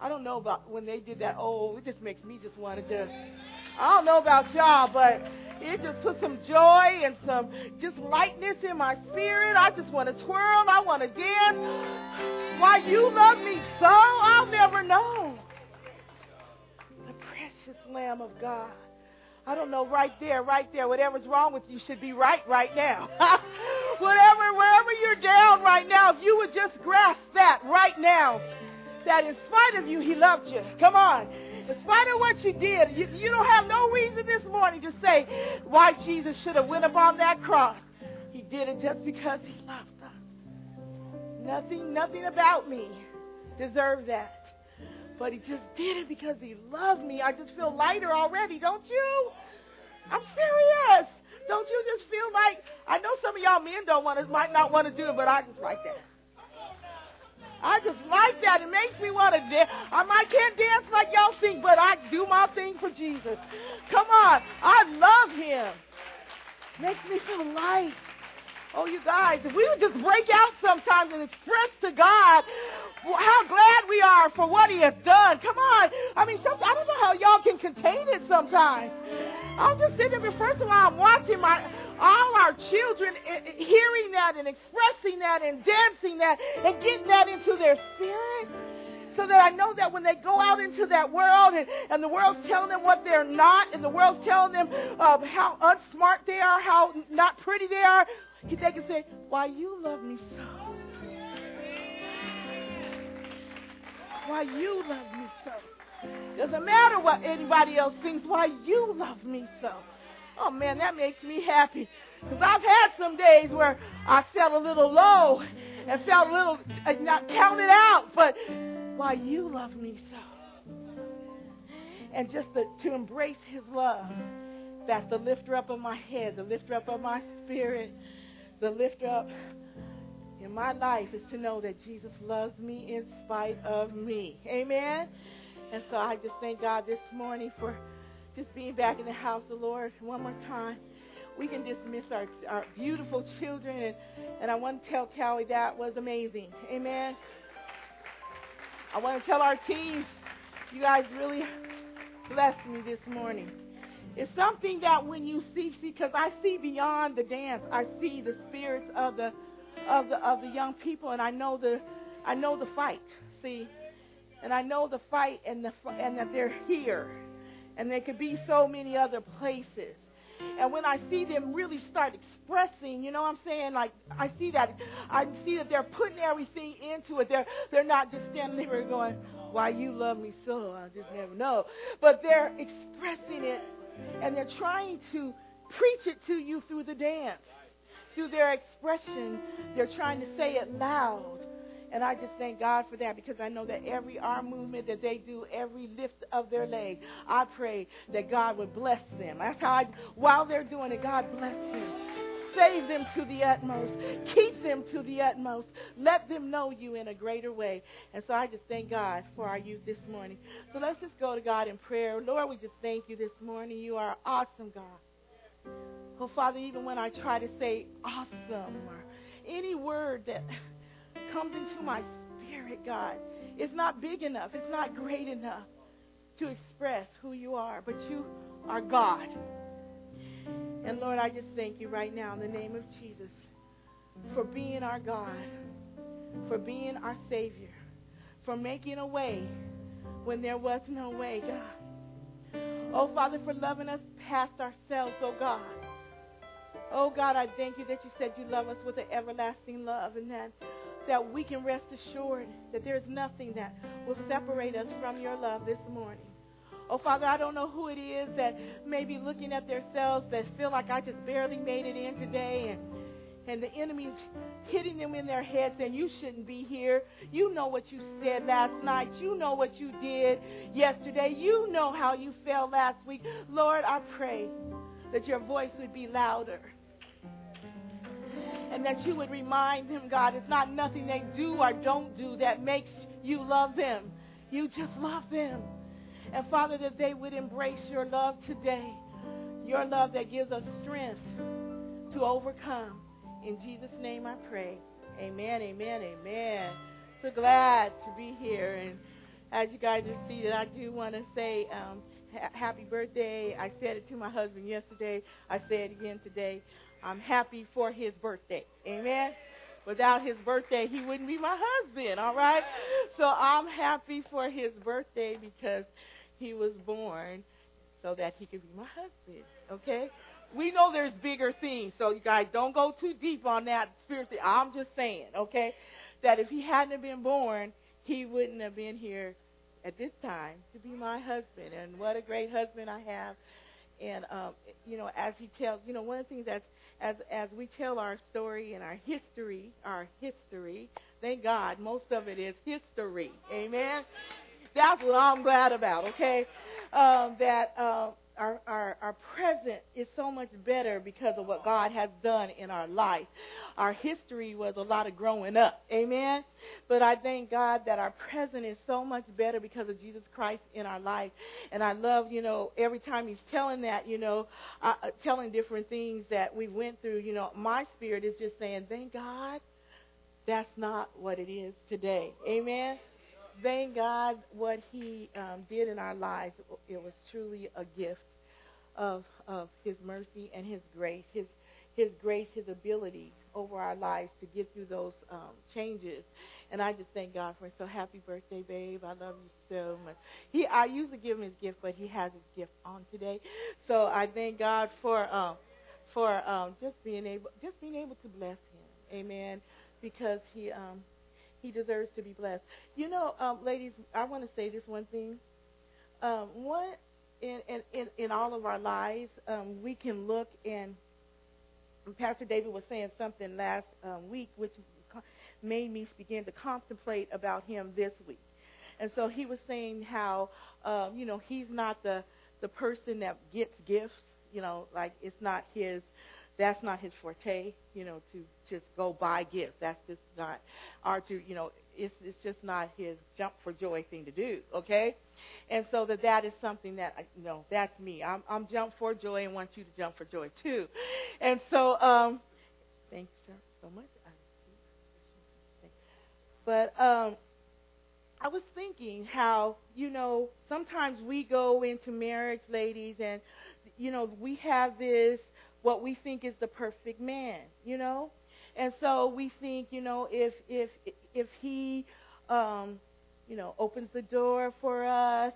I don't know about when they did that. Oh, it just makes me just want to just. I don't know about y'all, but it just put some joy and some just lightness in my spirit. I just want to twirl. I want to dance. Why you love me so, I'll never know. The precious Lamb of God. I don't know, right there, right there. Whatever's wrong with you should be right right now. Whatever, wherever you're down right now, if you would just grasp that right now, that in spite of you, He loved you. Come on. In spite of what you did, you, you don't have no reason this morning to say why Jesus should have went upon that cross. He did it just because He loved us. Nothing, nothing about me deserved that. But he just did it because he loved me. I just feel lighter already, don't you? I'm serious. Don't you just feel like I know some of y'all men don't want to might not want to do it, but I just like that. I just like that. It makes me want to dance. I might can't dance like y'all think, but I do my thing for Jesus. Come on. I love him. Makes me feel light. Oh, you guys, if we would just break out sometimes and express to God how glad we are for what He has done. Come on. I mean, some, I don't know how y'all can contain it sometimes. I'm just sitting there, first of all, I'm watching my all our children hearing that and expressing that and dancing that and getting that into their spirit so that I know that when they go out into that world and, and the world's telling them what they're not and the world's telling them uh, how unsmart they are, how not pretty they are, they can say, why you love me so. why you love me so. Doesn't matter what anybody else thinks, why you love me so. Oh man, that makes me happy. Because I've had some days where I felt a little low and felt a little not counted out, but why you love me so. And just to, to embrace his love. That's the lifter up of my head, the lifter up of my spirit, the lifter up in my life is to know that Jesus loves me in spite of me. Amen. And so I just thank God this morning for just being back in the house of the Lord one more time. We can dismiss our, our beautiful children, and, and I want to tell Callie that was amazing. Amen. I want to tell our teams, you guys really blessed me this morning. It's something that when you see, see, because I see beyond the dance, I see the spirits of the of the of the young people, and I know the I know the fight. See, and I know the fight and the and that they're here, and there could be so many other places. And when I see them really start expressing, you know what I'm saying? Like I see that I see that they're putting everything into it. They're they're not just standing there going, Why you love me so, I just never know. But they're expressing it and they're trying to preach it to you through the dance through their expression, they're trying to say it loud. And I just thank God for that because I know that every arm movement that they do, every lift of their leg, I pray that God would bless them. That's how I, while they're doing it, God bless them. Save them to the utmost. Keep them to the utmost. Let them know you in a greater way. And so I just thank God for our youth this morning. So let's just go to God in prayer. Lord, we just thank you this morning. You are awesome, God. Oh, Father, even when I try to say awesome or any word that comes into my spirit, God, it's not big enough. It's not great enough to express who you are, but you are God. And Lord, I just thank you right now in the name of Jesus for being our God, for being our Savior, for making a way when there was no way, God. Oh, Father, for loving us past ourselves, oh God. Oh God, I thank you that you said you love us with an everlasting love and that that we can rest assured that there is nothing that will separate us from your love this morning. Oh Father, I don't know who it is that may be looking at themselves that feel like I just barely made it in today and and the enemy's hitting them in their heads and You shouldn't be here. You know what you said last night. You know what you did yesterday. You know how you felt last week. Lord, I pray that your voice would be louder and that you would remind them, God, it's not nothing they do or don't do that makes you love them. You just love them. And Father, that they would embrace your love today, your love that gives us strength to overcome. In Jesus' name I pray. Amen, amen, amen. So glad to be here. And as you guys are seated, I do want to say um, ha- happy birthday. I said it to my husband yesterday. I say it again today. I'm happy for his birthday. Amen. Without his birthday, he wouldn't be my husband, all right? So I'm happy for his birthday because he was born so that he could be my husband, okay? We know there's bigger things, so you guys don't go too deep on that spiritually. I'm just saying, okay, that if he hadn't been born, he wouldn't have been here at this time to be my husband. And what a great husband I have. And um, you know, as he tells, you know, one of the things that's as as we tell our story and our history, our history. Thank God, most of it is history. Amen. That's what I'm glad about. Okay, um, that uh, our, our our present is so much better because of what God has done in our life. Our history was a lot of growing up. Amen. But I thank God that our present is so much better because of Jesus Christ in our life. And I love, you know, every time he's telling that, you know, uh, uh, telling different things that we went through, you know, my spirit is just saying, thank God that's not what it is today. Amen. Thank God what he um, did in our lives. It was truly a gift of of his mercy and his grace, his his grace, his ability over our lives to get through those um, changes. And I just thank God for it. So happy birthday, babe. I love you so much. He I usually give him his gift, but he has his gift on today. So I thank God for um for um just being able just being able to bless him. Amen. Because he um he deserves to be blessed. You know, um, ladies, I want to say this one thing. Um, one in, in, in all of our lives, um, we can look and Pastor David was saying something last um, week, which made me begin to contemplate about him this week. And so he was saying how, um, you know, he's not the the person that gets gifts. You know, like it's not his. That's not his forte. You know, to just go buy gifts. That's just not. Or to, you know, it's it's just not his jump for joy thing to do. Okay, and so that that is something that you know that's me. I'm I'm jump for joy and want you to jump for joy too. And so um, thanks so much. But um, I was thinking how you know sometimes we go into marriage, ladies, and you know we have this what we think is the perfect man, you know, and so we think you know if if if he um, you know opens the door for us,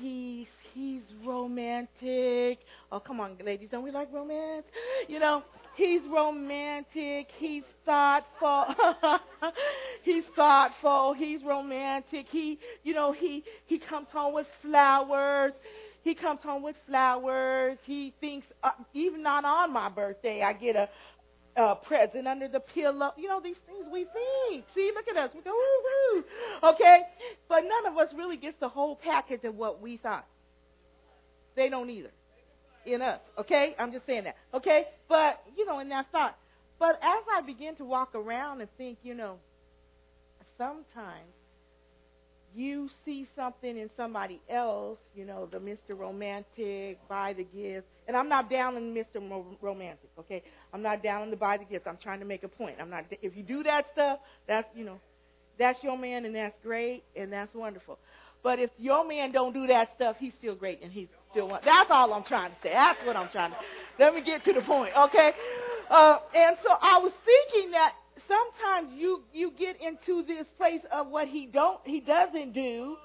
he's he's romantic. Oh come on, ladies, don't we like romance? You know, He's romantic. He's thoughtful. he's thoughtful. He's romantic. He, you know, he he comes home with flowers. He comes home with flowers. He thinks, uh, even not on my birthday, I get a, a present under the pillow. You know, these things we think. See, look at us. We go, woo woo. Okay? But none of us really gets the whole package of what we thought. They don't either in us. Okay? I'm just saying that. Okay? But, you know, in that thought. But as I begin to walk around and think, you know, sometimes you see something in somebody else, you know, the Mr. Romantic, buy the gift. And I'm not down in Mr. Romantic, okay? I'm not down in the buy the gift. I'm trying to make a point. I'm not if you do that stuff, that's, you know, that's your man and that's great and that's wonderful. But if your man don't do that stuff, he's still great and he's still want. That's all I'm trying to say. That's what I'm trying to. Let me get to the point, okay? Uh, and so I was thinking that sometimes you you get into this place of what he don't he doesn't do,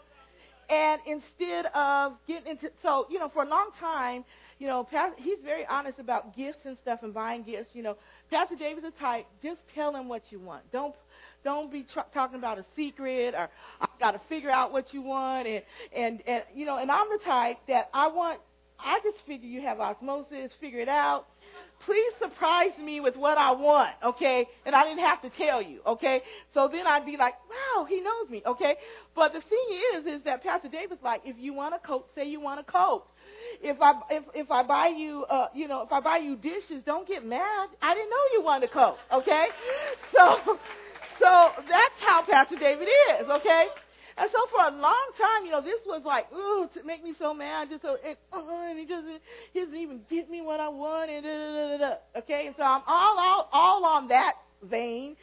and instead of getting into so you know for a long time you know Pastor, he's very honest about gifts and stuff and buying gifts. You know, Pastor David's a type. Just tell him what you want. Don't don't be tr- talking about a secret or I got to figure out what you want and and and you know. And I'm the type that I want. I just figure you have osmosis. Figure it out. Please surprise me with what I want, okay? And I didn't have to tell you, okay? So then I'd be like, wow, he knows me, okay? But the thing is, is that Pastor David's like, if you want a coat, say you want a coat if I if if I buy you uh you know if I buy you dishes, don't get mad. I didn't know you wanted a coat. Okay, so so that's how Pastor David is, okay? And so for a long time, you know, this was like, ooh, to make me so mad. Just so, and, uh, and he doesn't, he doesn't even get me what I want, and da, da, da, da, okay. And so I'm all, all, all on that vein.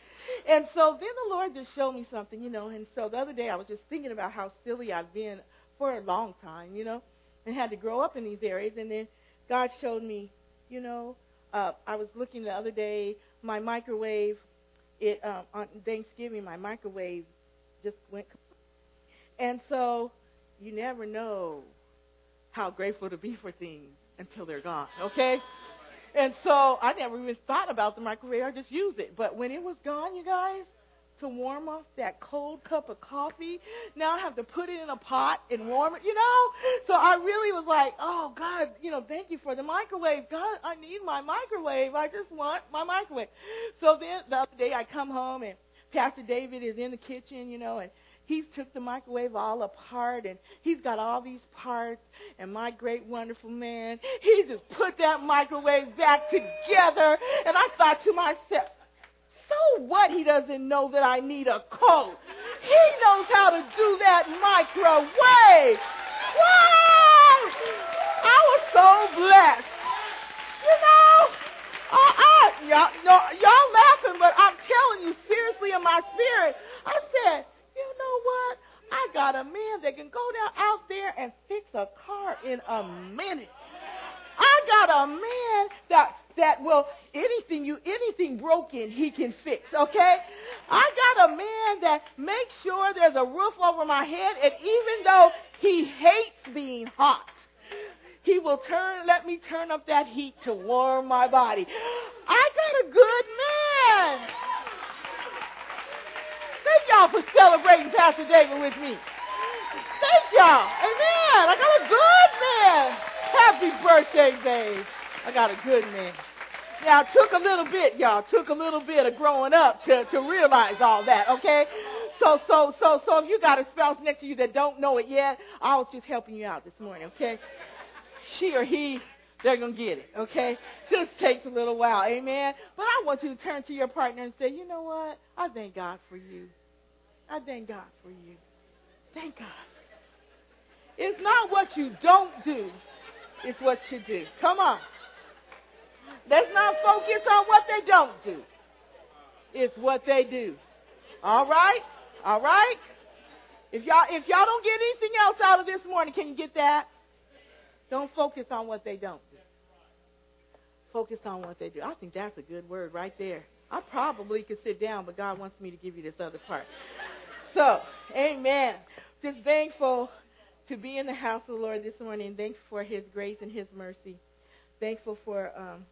And so then the Lord just showed me something, you know. And so the other day I was just thinking about how silly I've been for a long time, you know, and had to grow up in these areas. And then God showed me, you know, uh, I was looking the other day, my microwave, it um, on Thanksgiving, my microwave just went. And so you never know how grateful to be for things until they're gone, okay? And so I never even thought about the microwave. I just used it. But when it was gone, you guys, to warm up that cold cup of coffee, now I have to put it in a pot and warm it, you know? So I really was like, oh, God, you know, thank you for the microwave. God, I need my microwave. I just want my microwave. So then the other day I come home and Pastor David is in the kitchen, you know, and He's took the microwave all apart and he's got all these parts and my great wonderful man, he just put that microwave back together and I thought to myself, so what he doesn't know that I need a coat. He knows how to do that microwave. Wow! I was so blessed. You know, uh, uh, y'all, y'all laughing, but I'm telling you seriously in my spirit, I said, you know what? I got a man that can go down out there and fix a car in a minute. I got a man that that will anything you anything broken he can fix, okay? I got a man that makes sure there's a roof over my head and even though he hates being hot, he will turn let me turn up that heat to warm my body. I got a good man. Thank y'all for celebrating Pastor David with me. Thank y'all. Amen. I got a good man. Happy birthday, babe. I got a good man. Now, it took a little bit, y'all. Took a little bit of growing up to, to realize all that, okay? So, so, so, so if you got a spouse next to you that don't know it yet, I was just helping you out this morning, okay? She or he, they're going to get it, okay? Just takes a little while, amen? But I want you to turn to your partner and say, you know what? I thank God for you. I thank God for you. Thank God. It's not what you don't do, it's what you do. Come on. Let's not focus on what they don't do. It's what they do. All right? All right? If y'all if y'all don't get anything else out of this morning, can you get that? Don't focus on what they don't do. Focus on what they do. I think that's a good word right there. I probably could sit down, but God wants me to give you this other part. So, amen. Just thankful to be in the house of the Lord this morning. Thankful for His grace and His mercy. Thankful for um,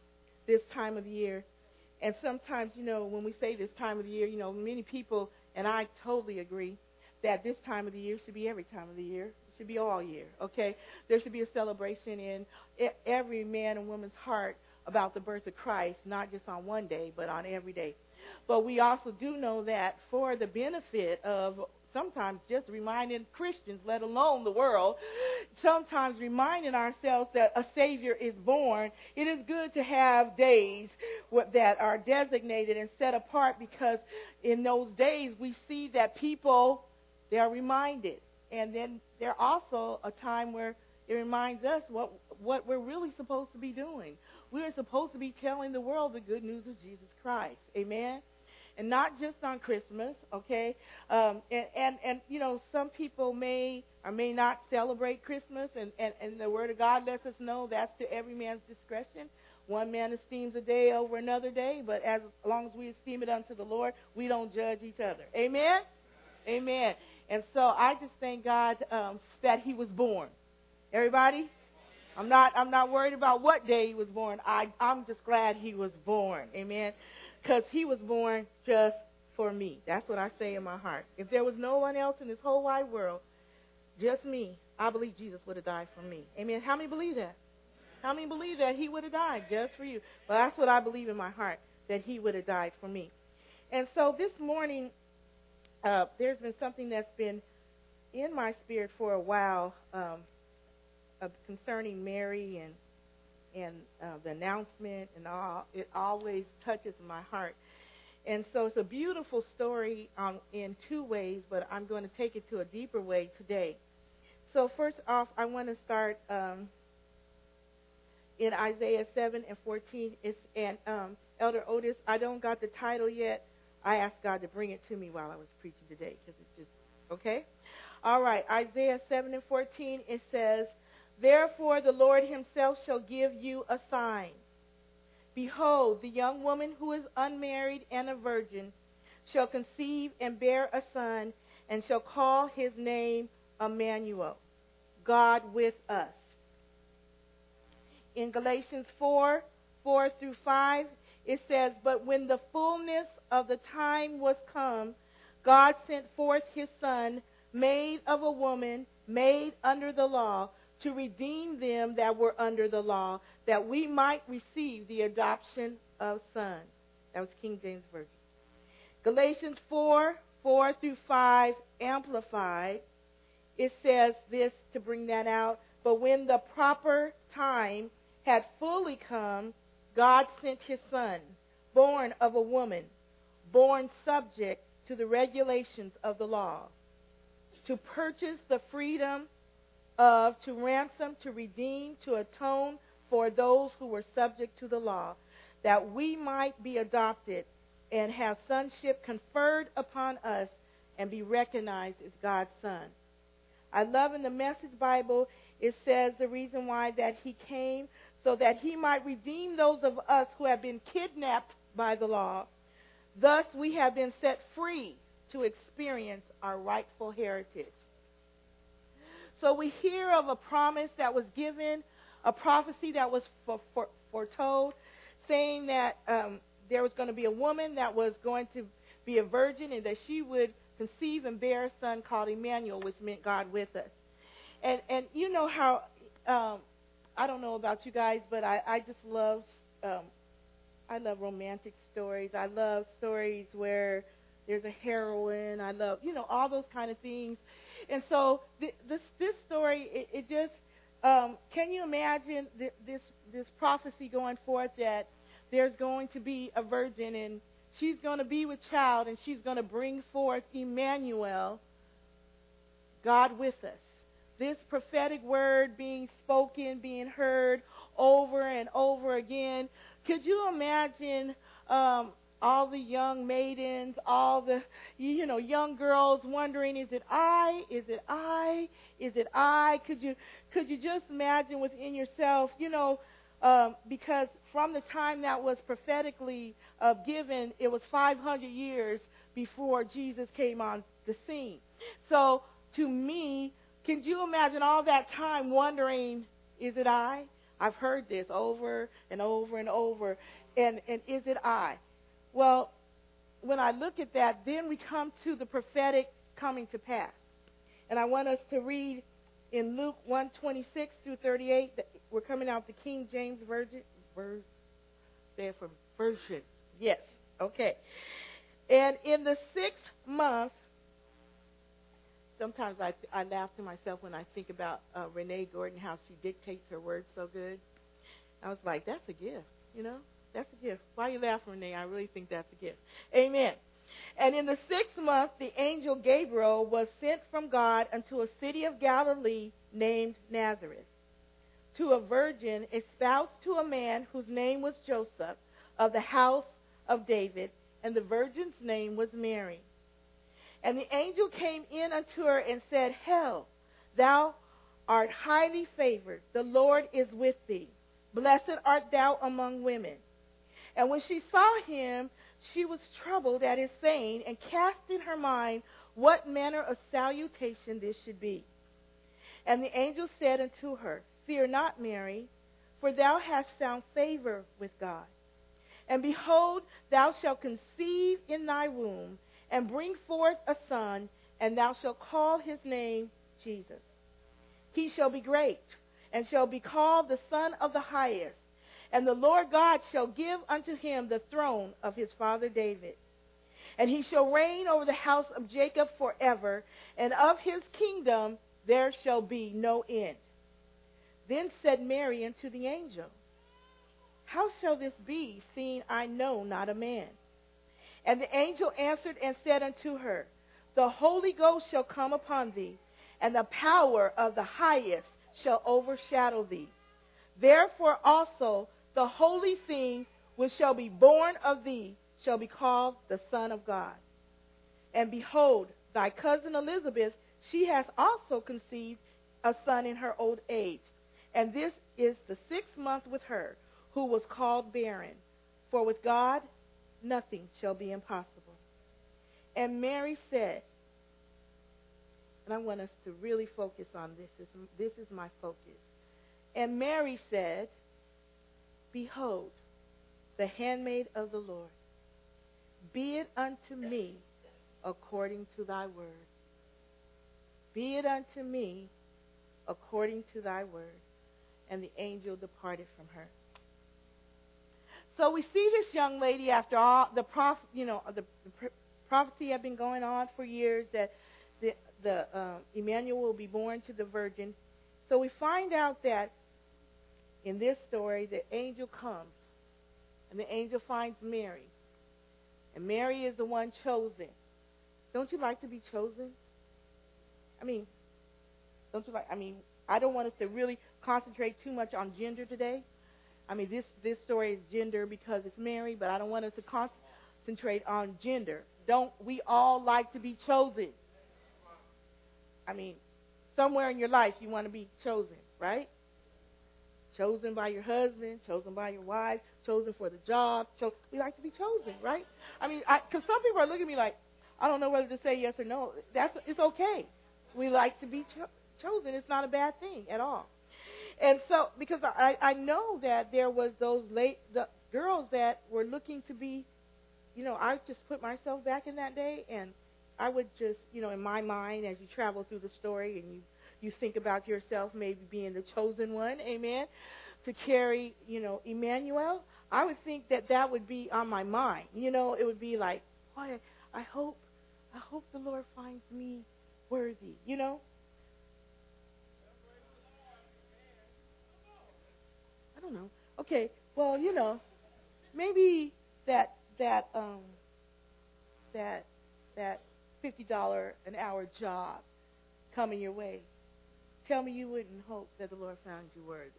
this time of year. And sometimes, you know, when we say this time of the year, you know, many people, and I totally agree, that this time of the year should be every time of the year. It should be all year, okay? There should be a celebration in every man and woman's heart about the birth of Christ, not just on one day, but on every day. But we also do know that for the benefit of sometimes just reminding Christians, let alone the world, sometimes reminding ourselves that a Savior is born, it is good to have days that are designated and set apart because in those days we see that people, they are reminded. And then they're also a time where it reminds us what, what we're really supposed to be doing. We're supposed to be telling the world the good news of Jesus Christ. Amen? and not just on Christmas, okay? Um, and, and, and, you know, some people may or may not celebrate Christmas, and, and, and the Word of God lets us know that's to every man's discretion. One man esteems a day over another day, but as long as we esteem it unto the Lord, we don't judge each other. Amen? Amen. And so I just thank God um, that He was born. Everybody? I'm not. I'm not worried about what day He was born. I, I'm just glad He was born. Amen because he was born just for me. That's what I say in my heart. If there was no one else in this whole wide world, just me, I believe Jesus would have died for me. Amen. How many believe that? How many believe that he would have died just for you? Well, that's what I believe in my heart, that he would have died for me. And so this morning, uh, there's been something that's been in my spirit for a while um, concerning Mary and and uh, the announcement and all, it always touches my heart. And so it's a beautiful story um, in two ways, but I'm going to take it to a deeper way today. So first off, I want to start um, in Isaiah 7 and 14. It's, and um, Elder Otis, I don't got the title yet, I asked God to bring it to me while I was preaching today because it's just, okay? All right, Isaiah 7 and 14, it says, Therefore the Lord himself shall give you a sign. Behold, the young woman who is unmarried and a virgin shall conceive and bear a son, and shall call his name Emmanuel, God with us. In Galatians 4 4 through 5, it says, But when the fullness of the time was come, God sent forth his Son, made of a woman, made under the law, to redeem them that were under the law, that we might receive the adoption of sons. That was King James Version. Galatians 4 4 through 5, amplified, it says this to bring that out. But when the proper time had fully come, God sent his son, born of a woman, born subject to the regulations of the law, to purchase the freedom of, to ransom, to redeem, to atone for those who were subject to the law, that we might be adopted and have sonship conferred upon us and be recognized as God's son. I love in the Message Bible, it says the reason why that he came so that he might redeem those of us who have been kidnapped by the law. Thus, we have been set free to experience our rightful heritage. So, we hear of a promise that was given, a prophecy that was foretold, saying that um, there was going to be a woman that was going to be a virgin and that she would conceive and bear a son called Emmanuel, which meant God with us. And and you know how um, I don't know about you guys, but I, I just love um, I love romantic stories. I love stories where there's a heroine. I love you know all those kind of things. And so th- this this story it, it just um, can you imagine th- this this prophecy going forth that there's going to be a virgin and she's going to be with child and she's going to bring forth Emmanuel, God with us this prophetic word being spoken, being heard over and over again. Could you imagine um, all the young maidens, all the you know young girls wondering, is it I? Is it I? Is it I? Could you could you just imagine within yourself, you know, um, because from the time that was prophetically uh, given, it was 500 years before Jesus came on the scene. So to me, can you imagine all that time wondering, is it I? I've heard this over and over and over. And, and is it I? Well, when I look at that, then we come to the prophetic coming to pass. And I want us to read in Luke 126 through 38. We're coming out the King James Version. Ver, there for version. Yes. Okay. And in the sixth month, sometimes I, I laugh to myself when I think about uh, Renee Gordon, how she dictates her words so good. I was like, that's a gift, you know? That's a gift. Why are you laughing, Renee? I really think that's a gift. Amen. And in the sixth month, the angel Gabriel was sent from God unto a city of Galilee named Nazareth, to a virgin espoused to a man whose name was Joseph, of the house of David, and the virgin's name was Mary. And the angel came in unto her and said, Hail, thou art highly favored. The Lord is with thee. Blessed art thou among women. And when she saw him, she was troubled at his saying, and cast in her mind what manner of salutation this should be. And the angel said unto her, Fear not, Mary, for thou hast found favor with God. And behold, thou shalt conceive in thy womb and bring forth a son, and thou shalt call his name Jesus. He shall be great, and shall be called the Son of the Highest. And the Lord God shall give unto him the throne of his father David. And he shall reign over the house of Jacob forever, and of his kingdom there shall be no end. Then said Mary unto the angel, How shall this be, seeing I know not a man? And the angel answered and said unto her, The Holy Ghost shall come upon thee, and the power of the highest shall overshadow thee. Therefore also the holy thing which shall be born of thee shall be called the Son of God. And behold, thy cousin Elizabeth, she has also conceived a son in her old age. And this is the sixth month with her, who was called barren. For with God nothing shall be impossible. And Mary said, and I want us to really focus on this. This is my focus. And Mary said, Behold, the handmaid of the Lord. Be it unto me according to thy word. Be it unto me according to thy word. And the angel departed from her. So we see this young lady after all the prof, you know, the, the prophecy had been going on for years that the, the uh, Emmanuel will be born to the virgin. So we find out that in this story, the angel comes, and the angel finds Mary, and Mary is the one chosen. Don't you like to be chosen? I mean, don't you like? I mean, I don't want us to really concentrate too much on gender today. I mean, this this story is gender because it's Mary, but I don't want us to concentrate on gender. Don't we all like to be chosen? I mean, somewhere in your life you want to be chosen, right? Chosen by your husband, chosen by your wife, chosen for the job. We like to be chosen, right? I mean, because some people are looking at me like, I don't know whether to say yes or no. That's it's okay. We like to be cho- chosen. It's not a bad thing at all. And so, because I I know that there was those late the girls that were looking to be, you know, I just put myself back in that day, and I would just, you know, in my mind as you travel through the story and you you think about yourself maybe being the chosen one, amen, to carry, you know, Emmanuel. I would think that that would be on my mind. You know, it would be like, boy, I hope I hope the Lord finds me worthy, you know? I don't know. Okay, well, you know, maybe that that um that that fifty dollar an hour job coming your way. Tell me you wouldn't hope that the Lord found you worthy.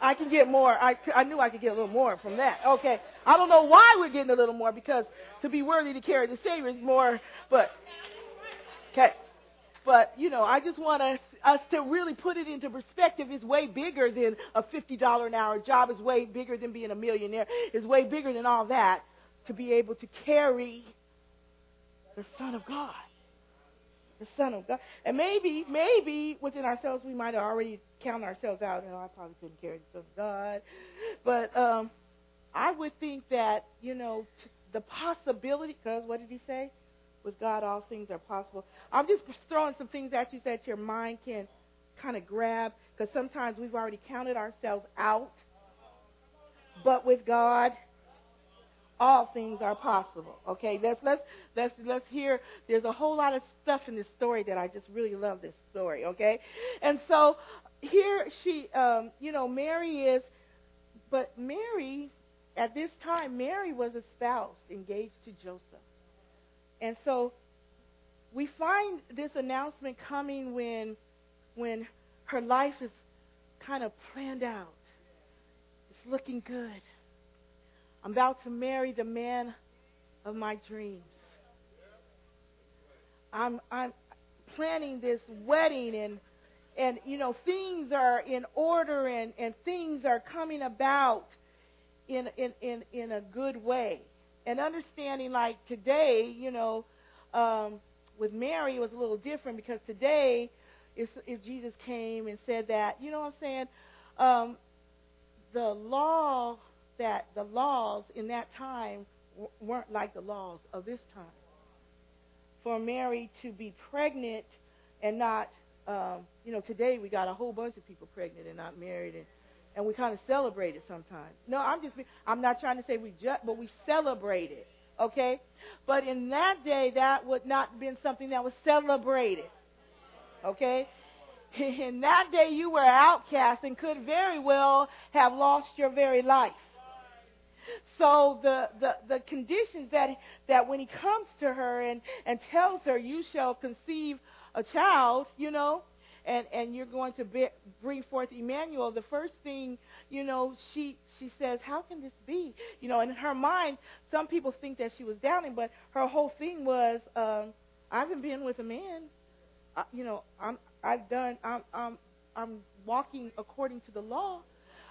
I can get more. I, I knew I could get a little more from that. Okay. I don't know why we're getting a little more because to be worthy to carry the Savior is more, but, okay. But, you know, I just want us, us to really put it into perspective. It's way bigger than a $50 an hour job. It's way bigger than being a millionaire. It's way bigger than all that to be able to carry the Son of God the Son of God. And maybe, maybe within ourselves we might have already count ourselves out. You know, I probably couldn't carry the Son of God. But um, I would think that, you know, t- the possibility, because what did he say? With God, all things are possible. I'm just throwing some things at you that your mind can kind of grab, because sometimes we've already counted ourselves out. But with God, all things are possible. Okay, let's let's let's let's hear. There's a whole lot of stuff in this story that I just really love this story. Okay, and so here she, um, you know, Mary is, but Mary at this time, Mary was a spouse engaged to Joseph, and so we find this announcement coming when when her life is kind of planned out. It's looking good I'm about to marry the man of my dreams. I'm I'm planning this wedding and and you know things are in order and and things are coming about in in in in a good way and understanding like today you know um with Mary it was a little different because today if if Jesus came and said that you know what I'm saying um the law that the laws in that time weren't like the laws of this time. For Mary to be pregnant and not, um, you know, today we got a whole bunch of people pregnant and not married, and and we kind of celebrate it sometimes. No, I'm just, I'm not trying to say we just, but we celebrate it, okay? But in that day, that would not have been something that was celebrated, okay? In that day, you were outcast and could very well have lost your very life. So the, the, the conditions that, that when he comes to her and, and tells her, you shall conceive a child, you know, and and you're going to be, bring forth Emmanuel, the first thing you know she she says, how can this be? You know, and in her mind, some people think that she was doubting, but her whole thing was, um, I haven't been with a man. I, you know, I'm I've done I'm I'm I'm walking according to the law.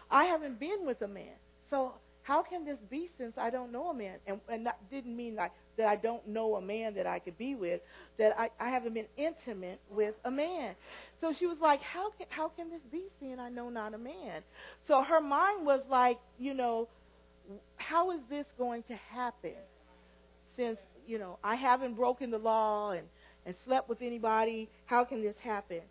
I haven't been with a man, so how can this be since I don't know a man? And, and that didn't mean like that I don't know a man that I could be with, that I, I haven't been intimate with a man. So she was like, how can, how can this be seeing I know not a man? So her mind was like, you know, how is this going to happen since, you know, I haven't broken the law and, and slept with anybody? How can this happen?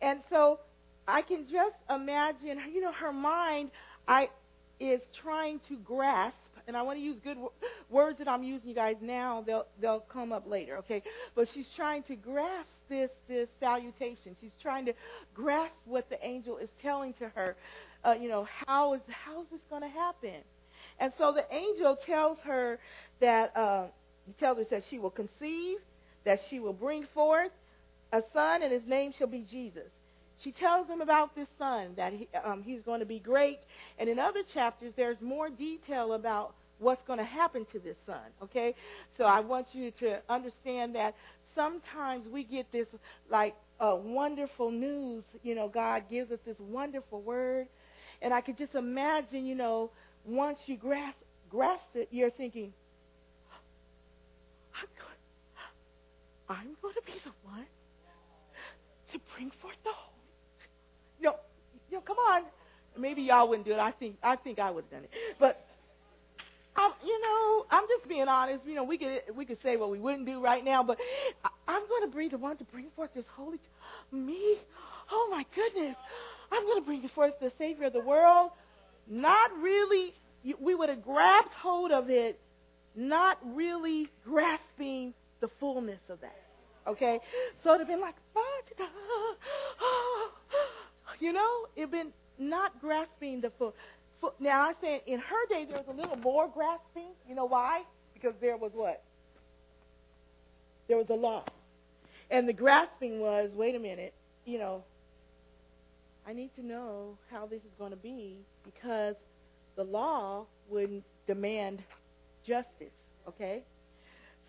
And so I can just imagine, you know, her mind, I, is trying to grasp, and I want to use good w- words that I'm using, you guys now. They'll they'll come up later, okay? But she's trying to grasp this this salutation. She's trying to grasp what the angel is telling to her. Uh, you know, how is how is this going to happen? And so the angel tells her that uh, he tells her that she will conceive, that she will bring forth a son, and his name shall be Jesus she tells him about this son that he, um, he's going to be great. And in other chapters there's more detail about what's going to happen to this son okay? So i want you to understand that sometimes we get this like uh, wonderful news you know god gives us this wonderful word. And i could just imagine you know once you grasp grasp it you're thinking i'm going, I'm going to be the one to bring forth the hope you know, come on. Maybe y'all wouldn't do it. I think I think I would have done it. But I'm, you know, I'm just being honest. You know, we could we could say what we wouldn't do right now, but I, I'm going to be the one to bring forth this holy me. Oh my goodness, I'm going to bring forth the Savior of the world. Not really. We would have grabbed hold of it, not really grasping the fullness of that. Okay, so it'd have been like, you know, it been not grasping the full. full now I'm saying in her day there was a little more grasping. You know why? Because there was what? There was a law. And the grasping was, wait a minute, you know, I need to know how this is going to be because the law would demand justice, okay?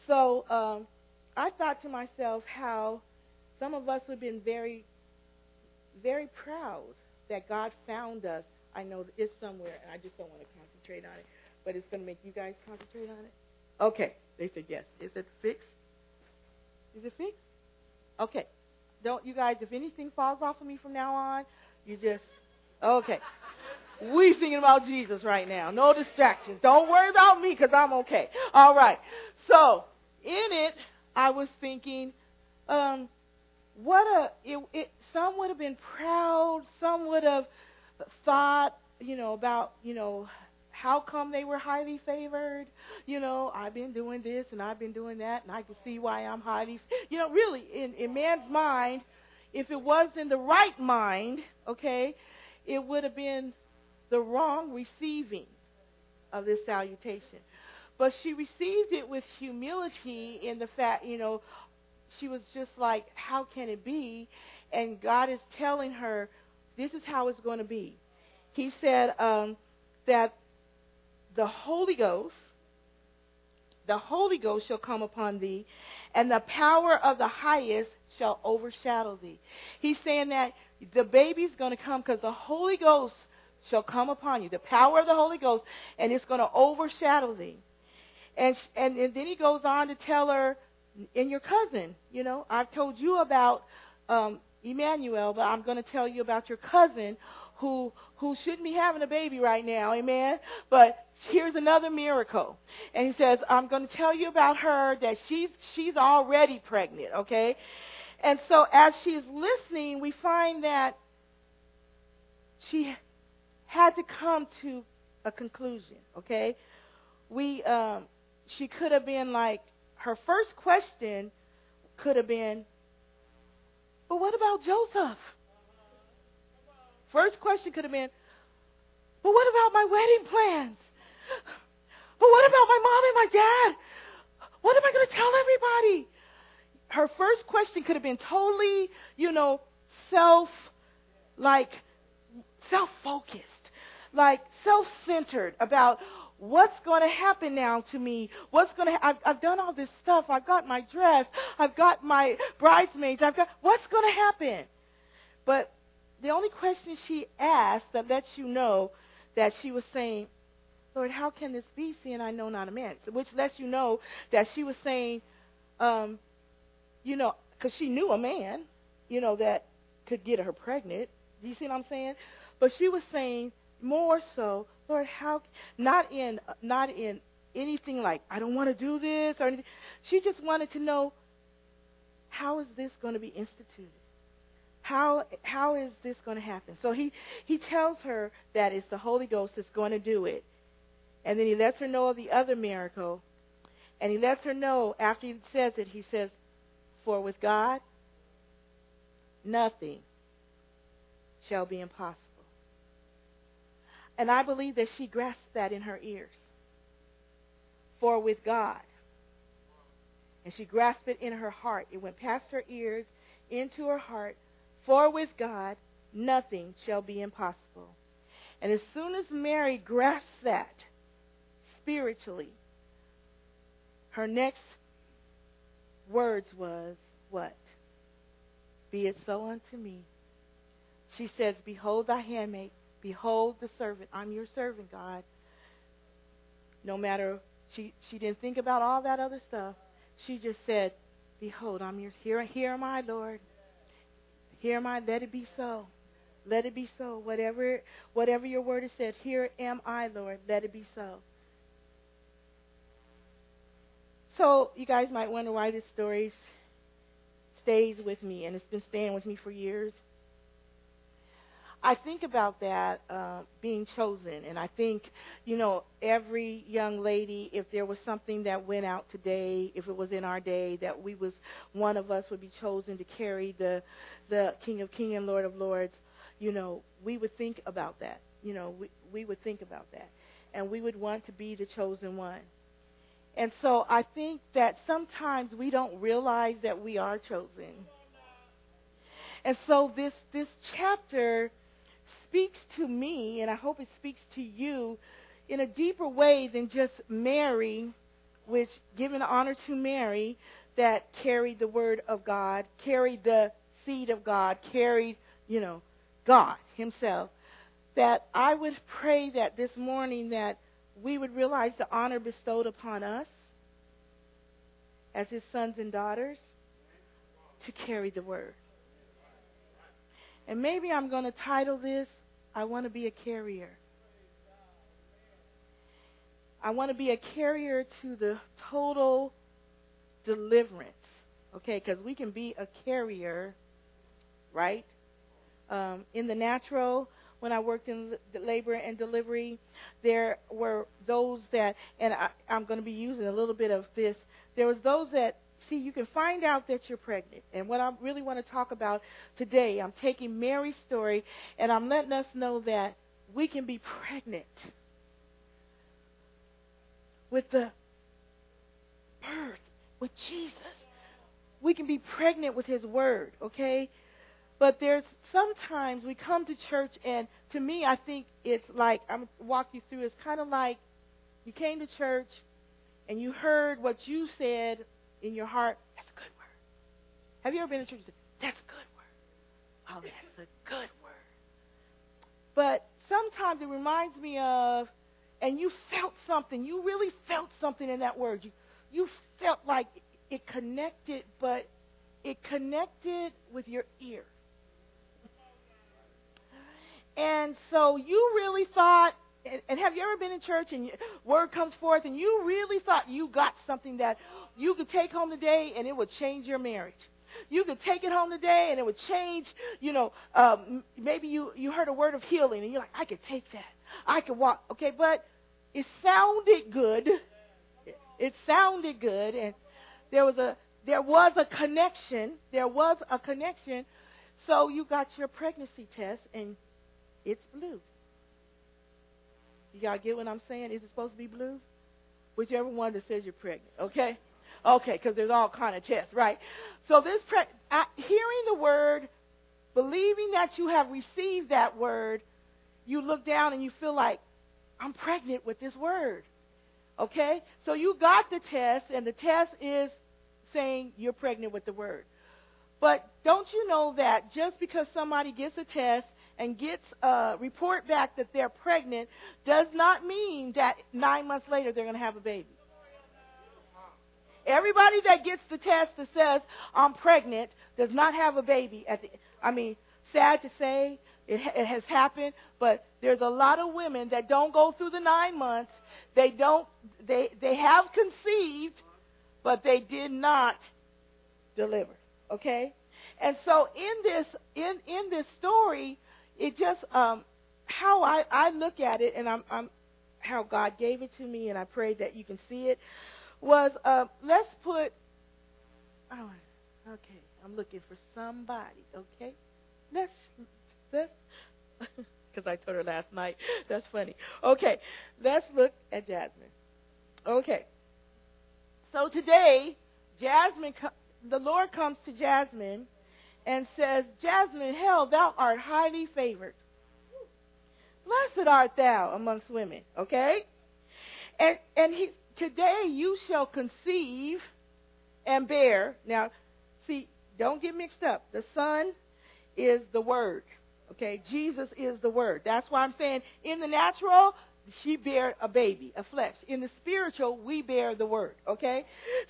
So um, I thought to myself how some of us have been very very proud that God found us. I know it's somewhere, and I just don't want to concentrate on it, but it's going to make you guys concentrate on it. Okay, they said yes. Is it fixed? Is it fixed? Okay. Don't you guys? If anything falls off of me from now on, you just okay. We're thinking about Jesus right now. No distractions. Don't worry about me because I'm okay. All right. So in it, I was thinking, um, what a it, it some would have been proud, some would have thought, you know, about, you know, how come they were highly favored? You know, I've been doing this and I've been doing that, and I can see why I'm highly. You know, really, in, in man's mind, if it was in the right mind, okay, it would have been the wrong receiving of this salutation. But she received it with humility in the fact, you know, she was just like, how can it be? And God is telling her, this is how it's going to be. He said um, that the Holy Ghost, the Holy Ghost shall come upon thee, and the power of the highest shall overshadow thee. He's saying that the baby's going to come because the Holy Ghost shall come upon you, the power of the Holy Ghost, and it's going to overshadow thee. And, and, and then he goes on to tell her and your cousin. You know, I've told you about um, Emmanuel, but I'm going to tell you about your cousin who who shouldn't be having a baby right now. Amen. But here's another miracle. And he says, I'm going to tell you about her that she's she's already pregnant, okay? And so as she's listening, we find that she had to come to a conclusion, okay? We um she could have been like her first question could have been, but what about Joseph? First question could have been, but what about my wedding plans? But what about my mom and my dad? What am I going to tell everybody? Her first question could have been totally, you know, self, like, self focused, like self centered about what's going to happen now to me? What's going to? Ha- I've, I've done all this stuff. I've got my dress. I've got my bridesmaids. I've got what's going to happen? But the only question she asked that lets you know that she was saying, Lord, how can this be, seeing I know not a man? Which lets you know that she was saying, um, you know, because she knew a man, you know, that could get her pregnant. Do you see what I'm saying? But she was saying more so, Lord, how not in uh, not in anything like I don't want to do this or anything. She just wanted to know how is this going to be instituted? How how is this going to happen? So he he tells her that it's the Holy Ghost that's going to do it. And then he lets her know of the other miracle. And he lets her know after he says it, he says, For with God nothing shall be impossible. And I believe that she grasped that in her ears. For with God. And she grasped it in her heart. It went past her ears into her heart. For with God, nothing shall be impossible. And as soon as Mary grasped that spiritually, her next words was what? Be it so unto me. She says, Behold thy handmaid, Behold the servant. I'm your servant, God. No matter she she didn't think about all that other stuff. She just said, Behold, I'm your here here am I, Lord. Here am I, let it be so. Let it be so. Whatever whatever your word has said, here am I, Lord, let it be so. So you guys might wonder why this story stays with me and it's been staying with me for years. I think about that uh, being chosen, and I think, you know, every young lady, if there was something that went out today, if it was in our day, that we was one of us would be chosen to carry the the King of Kings and Lord of Lords, you know, we would think about that. You know, we we would think about that, and we would want to be the chosen one. And so I think that sometimes we don't realize that we are chosen. And so this this chapter speaks to me, and I hope it speaks to you in a deeper way than just Mary, which, given honor to Mary, that carried the word of God, carried the seed of God, carried, you know, God Himself. That I would pray that this morning that we would realize the honor bestowed upon us as His sons and daughters to carry the word. And maybe I'm going to title this I want to be a carrier. I want to be a carrier to the total deliverance. Okay, because we can be a carrier, right? Um, in the natural, when I worked in labor and delivery, there were those that, and I, I'm going to be using a little bit of this. There was those that see, you can find out that you're pregnant. And what I really want to talk about today, I'm taking Mary's story and I'm letting us know that we can be pregnant with the birth, with Jesus. We can be pregnant with His Word, okay? But there's sometimes we come to church, and to me, I think it's like, I'm walk you through, it's kind of like you came to church and you heard what you said in your heart, that's a good word. Have you ever been in church and said, that's a good word? Oh, that's a good word. But sometimes it reminds me of, and you felt something. You really felt something in that word. You, you felt like it connected, but it connected with your ear. And so you really thought and, have you ever been in church and word comes forth and you really thought you got something that you could take home today and it would change your marriage? You could take it home today and it would change, you know, um, maybe you, you heard a word of healing and you're like, I could take that. I could walk. Okay, but it sounded good. It, it sounded good and there was a there was a connection. There was a connection. So you got your pregnancy test and it's blue. Y'all get what I'm saying? Is it supposed to be blue? Whichever one that says you're pregnant, okay? Okay, because there's all kind of tests, right? So this pre- I, hearing the word believing that you have received that word, you look down and you feel like, I'm pregnant with this word. Okay? So you got the test, and the test is saying you're pregnant with the word. But don't you know that just because somebody gets a test and gets a report back that they're pregnant does not mean that nine months later they're going to have a baby. Everybody that gets the test that says I'm pregnant does not have a baby at the I mean, sad to say, it, it has happened, but there's a lot of women that don't go through the 9 months. They don't they they have conceived, but they did not deliver. Okay? And so in this in in this story, it just um, how I, I look at it, and I'm, I'm how God gave it to me, and I pray that you can see it. Was uh, let's put. Oh, okay. I'm looking for somebody. Okay, let's let's because I told her last night. That's funny. Okay, let's look at Jasmine. Okay. So today, Jasmine, the Lord comes to Jasmine and says, Jasmine, hell, thou art highly favored. Blessed art thou amongst women. Okay? And and he today you shall conceive and bear. Now, see, don't get mixed up. The Son is the Word. Okay? Jesus is the Word. That's why I'm saying in the natural, she bear a baby, a flesh. In the spiritual, we bear the Word. Okay?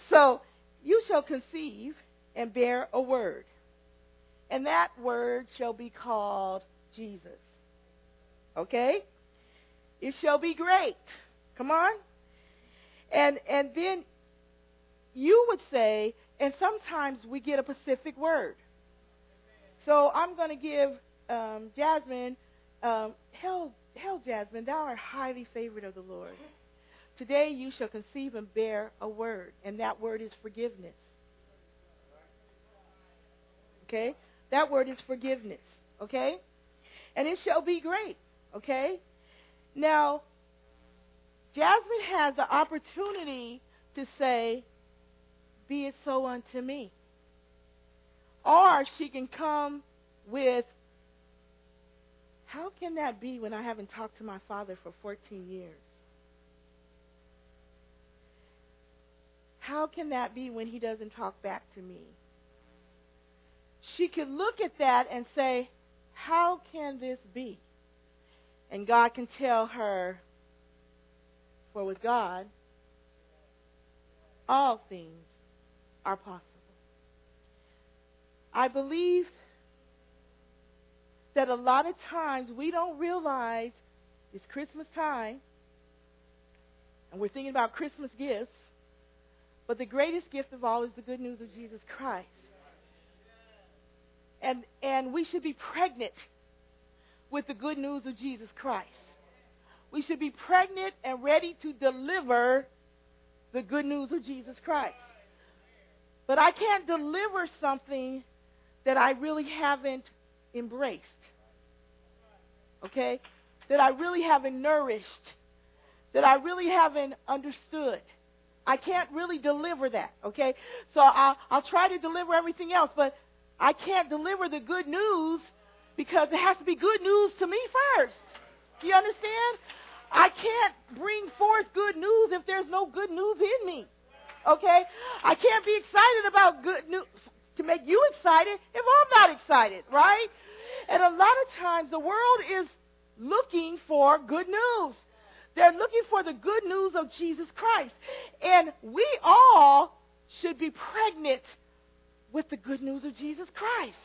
So you shall conceive and bear a word and that word shall be called Jesus. Okay? It shall be great. Come on. And and then you would say, and sometimes we get a specific word. So I'm going to give um, Jasmine, um, hell, hell, Jasmine, thou art highly favored of the Lord. Today you shall conceive and bear a word, and that word is forgiveness. Okay? That word is forgiveness. Okay? And it shall be great. Okay? Now, Jasmine has the opportunity to say, Be it so unto me. Or she can come with, How can that be when I haven't talked to my father for 14 years? How can that be when he doesn't talk back to me? She could look at that and say, How can this be? And God can tell her, For with God, all things are possible. I believe that a lot of times we don't realize it's Christmas time and we're thinking about Christmas gifts, but the greatest gift of all is the good news of Jesus Christ and, and we should be pregnant with the good news of Jesus Christ. We should be pregnant and ready to deliver the good news of Jesus Christ. But I can't deliver something that I really haven't embraced. Okay? That I really haven't nourished. That I really haven't understood. I can't really deliver that. Okay? So I'll, I'll try to deliver everything else, but I can't deliver the good news because it has to be good news to me first. Do you understand? I can't bring forth good news if there's no good news in me. Okay? I can't be excited about good news to make you excited if I'm not excited, right? And a lot of times the world is looking for good news. They're looking for the good news of Jesus Christ. And we all should be pregnant with the good news of Jesus Christ.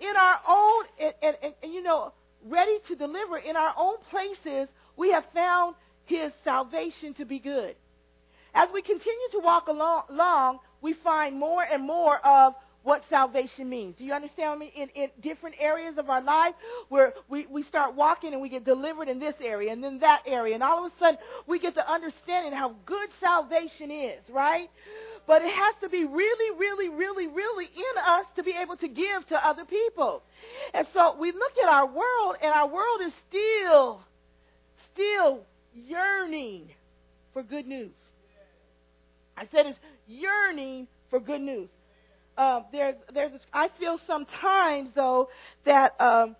In our own, and, and, and, and, you know, ready to deliver in our own places, we have found his salvation to be good. As we continue to walk along, along we find more and more of what salvation means. Do you understand me? In, in different areas of our life where we, we start walking and we get delivered in this area and then that area. And all of a sudden we get to understanding how good salvation is, right? But it has to be really, really, really, really in us to be able to give to other people. And so we look at our world, and our world is still, still yearning for good news. I said it's yearning for good news. um, there's there's I feel sometimes though that um,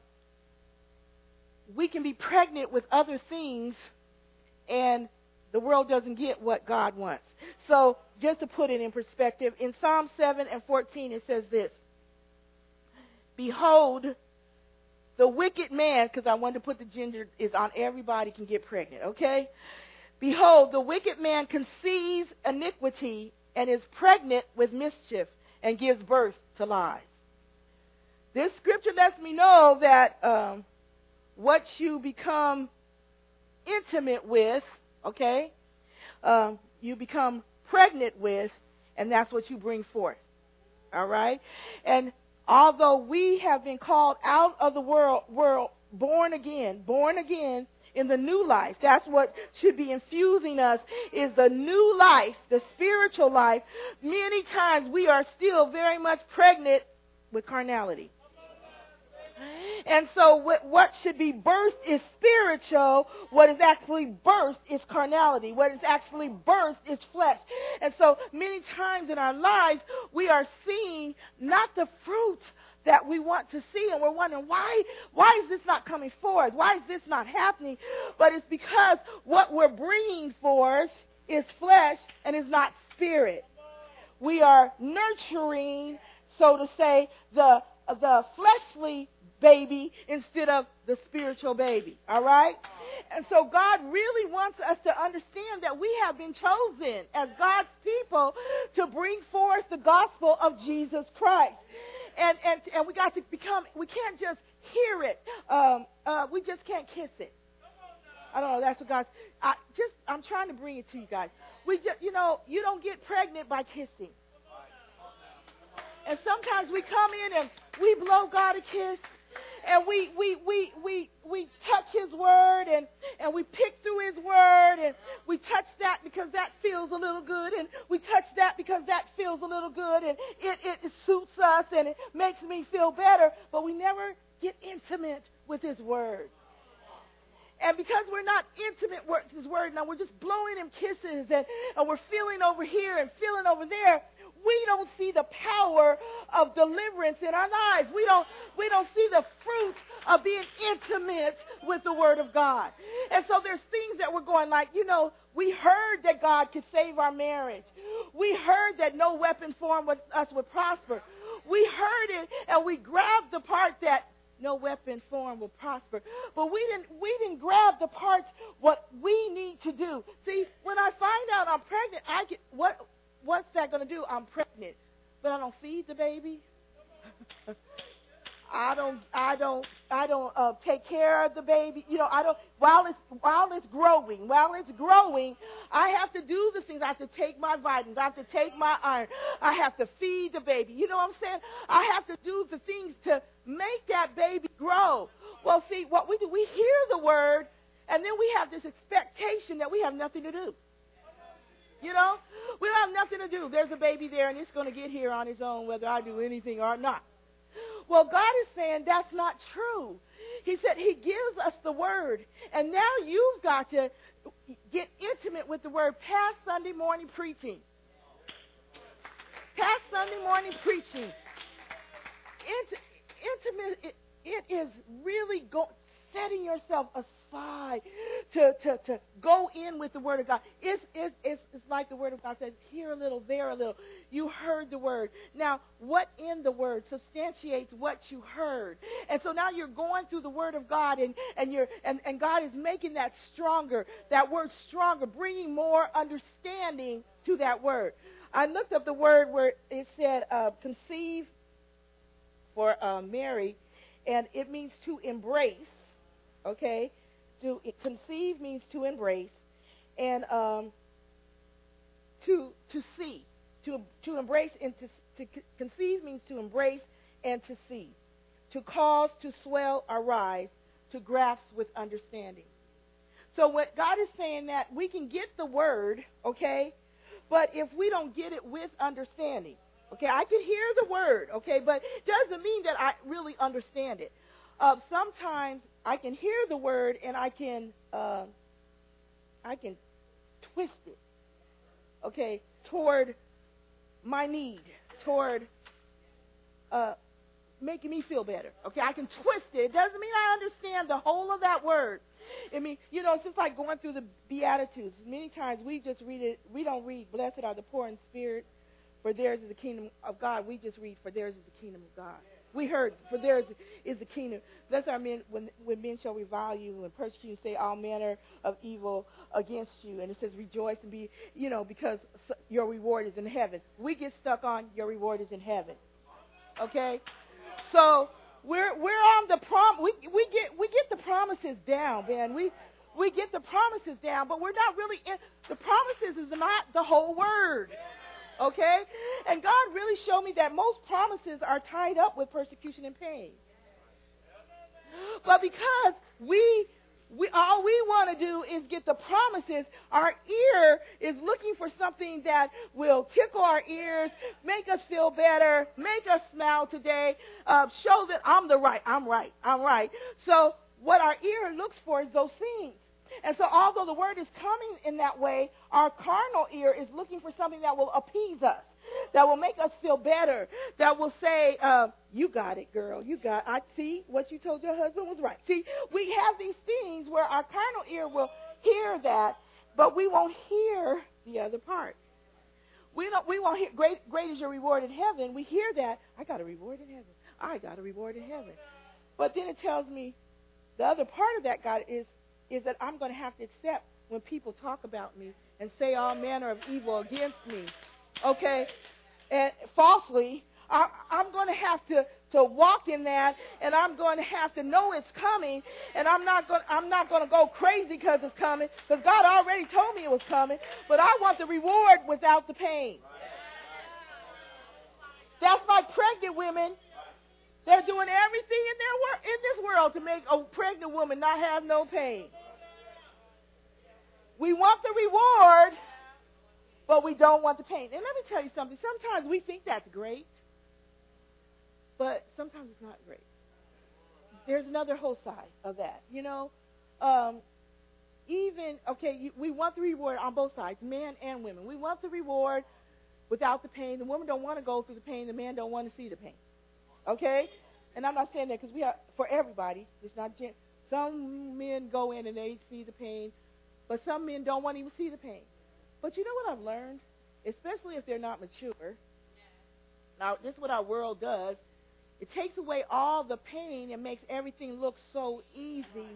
we can be pregnant with other things, and the world doesn't get what God wants. So just to put it in perspective, in Psalm 7 and 14 it says this: Behold, the wicked man, because I wanted to put the gender is on everybody can get pregnant. Okay. Behold, the wicked man conceives iniquity and is pregnant with mischief and gives birth to lies. This scripture lets me know that um, what you become intimate with, okay, um, you become pregnant with, and that's what you bring forth. All right? And although we have been called out of the world, world born again, born again in the new life. That's what should be infusing us is the new life, the spiritual life. Many times we are still very much pregnant with carnality. And so what should be birthed is spiritual. What is actually birthed is carnality. What is actually birthed is flesh. And so many times in our lives, we are seeing not the fruit that we want to see and we're wondering why why is this not coming forth why is this not happening but it's because what we're bringing forth is flesh and is not spirit we are nurturing so to say the the fleshly baby instead of the spiritual baby all right and so God really wants us to understand that we have been chosen as God's people to bring forth the gospel of Jesus Christ and, and, and we got to become, we can't just hear it. Um, uh, we just can't kiss it. I don't know. That's what God's. I just. I'm trying to bring it to you guys. We just. You know. You don't get pregnant by kissing. And sometimes we come in and we blow God a kiss, and we we we we we touch His Word and and we pick through His Word and we touch that because that feels a little good and we touch that because that feels a little good and it it, it suits us and it makes me feel better. But we never get intimate with His Word. And because we're not intimate with His Word now, we're just blowing Him kisses and, and we're feeling over here and feeling over there don't see the power of deliverance in our lives. We don't, we don't see the fruit of being intimate with the Word of God. And so there's things that we're going like, you know, we heard that God could save our marriage. We heard that no weapon formed with us would prosper. We heard it and we grabbed the part that no weapon formed will prosper. But we didn't we didn't grab the parts what we need to do. See, when I find out I'm pregnant, I get what what's that going to do? I'm pregnant, but I don't feed the baby. I don't, I don't, I don't uh, take care of the baby. You know, I don't. While it's while it's growing, while it's growing, I have to do the things. I have to take my vitamins. I have to take my iron. I have to feed the baby. You know what I'm saying? I have to do the things to make that baby grow. Well, see, what we do, we hear the word, and then we have this expectation that we have nothing to do. You know, we don't have nothing to do. There's a baby there, and it's going to get here on its own, whether I do anything or not. Well, God is saying that's not true. He said He gives us the word, and now you've got to get intimate with the word past Sunday morning preaching. Past Sunday morning preaching. Int- intimate, it, it is really go, setting yourself aside to, to, to go in with the Word of God. It's, it's, it's, it's like the Word of God says, here a little, there a little. You heard the Word. Now, what in the Word substantiates what you heard? And so now you're going through the Word of God, and, and, you're, and, and God is making that stronger, that word stronger, bringing more understanding to that word. I looked up the word where it said uh, conceive for uh, Mary, and it means to embrace, okay? To conceive means to embrace, and um, to to see, to to embrace and to to conceive means to embrace and to see, to cause, to swell arise to grasp with understanding. So what God is saying that we can get the word, okay, but if we don't get it with understanding, okay, I can hear the word, okay, but it doesn't mean that I really understand it. Uh, sometimes I can hear the word and I can uh, I can twist it, okay, toward my need, toward uh, making me feel better. Okay, I can twist it. It doesn't mean I understand the whole of that word. I mean, you know, it's just like going through the Beatitudes. Many times we just read it. We don't read, "Blessed are the poor in spirit, for theirs is the kingdom of God." We just read, "For theirs is the kingdom of God." We heard, "For theirs is the kingdom." Blessed are men when, when men shall revile you and persecute you, say all manner of evil against you. And it says, "Rejoice and be," you know, because your reward is in heaven. We get stuck on your reward is in heaven. Okay, so we're we're on the prom. We we get we get the promises down, man. We we get the promises down, but we're not really in the promises is not the whole word. Okay? And God really showed me that most promises are tied up with persecution and pain. But because we we, all we want to do is get the promises. Our ear is looking for something that will tickle our ears, make us feel better, make us smile today, uh, show that I'm the right, I'm right, I'm right. So what our ear looks for is those things. And so although the word is coming in that way, our carnal ear is looking for something that will appease us that will make us feel better, that will say, uh, you got it, girl. You got I see what you told your husband was right. See, we have these things where our carnal ear will hear that, but we won't hear the other part. We don't we won't hear great great is your reward in heaven. We hear that, I got a reward in heaven. I got a reward in heaven. But then it tells me the other part of that God is is that I'm going to have to accept when people talk about me and say all manner of evil against me okay, and falsely, I, I'm going to have to to walk in that, and I'm going to have to know it's coming, and I'm not going I'm not going to go crazy because it's coming, because God already told me it was coming. But I want the reward without the pain. That's like pregnant women. They're doing everything in their work in this world to make a pregnant woman not have no pain. We want the reward but we don't want the pain. And let me tell you something. Sometimes we think that's great, but sometimes it's not great. There's another whole side of that. You know, um, even, okay, we want the reward on both sides, men and women. We want the reward without the pain. The woman don't want to go through the pain. The man don't want to see the pain. Okay? And I'm not saying that because we are, for everybody, it's not, some men go in and they see the pain, but some men don't want to even see the pain. But you know what I've learned? Especially if they're not mature. Now, this is what our world does. It takes away all the pain and makes everything look so easy.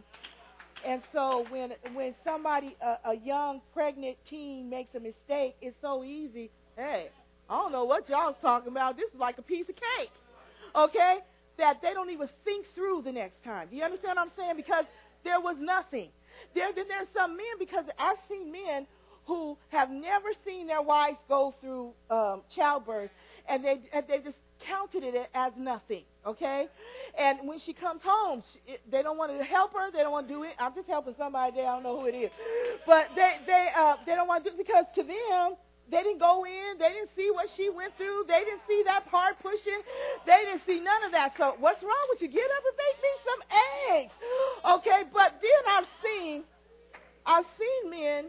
And so when when somebody a, a young pregnant teen makes a mistake, it's so easy. Hey, I don't know what y'all's talking about. This is like a piece of cake. Okay? That they don't even think through the next time. Do you understand what I'm saying? Because there was nothing. There then there's some men because I've seen men who have never seen their wives go through um, childbirth, and they and they just counted it as nothing. Okay, and when she comes home, she, they don't want to help her. They don't want to do it. I'm just helping somebody there. I don't know who it is, but they they uh, they don't want to do it because to them they didn't go in. They didn't see what she went through. They didn't see that part pushing. They didn't see none of that. So what's wrong with you? Get up and make me some eggs. Okay, but then I've seen, I've seen men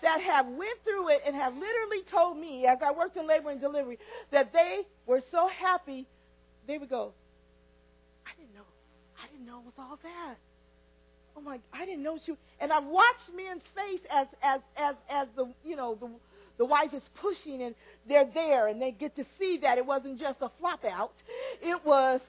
that have went through it and have literally told me, as I worked in labor and delivery, that they were so happy, they would go, I didn't know, I didn't know it was all that. Oh my, I didn't know she. And I watched men's face as as as as the you know the the wife is pushing and they're there and they get to see that it wasn't just a flop out, it was,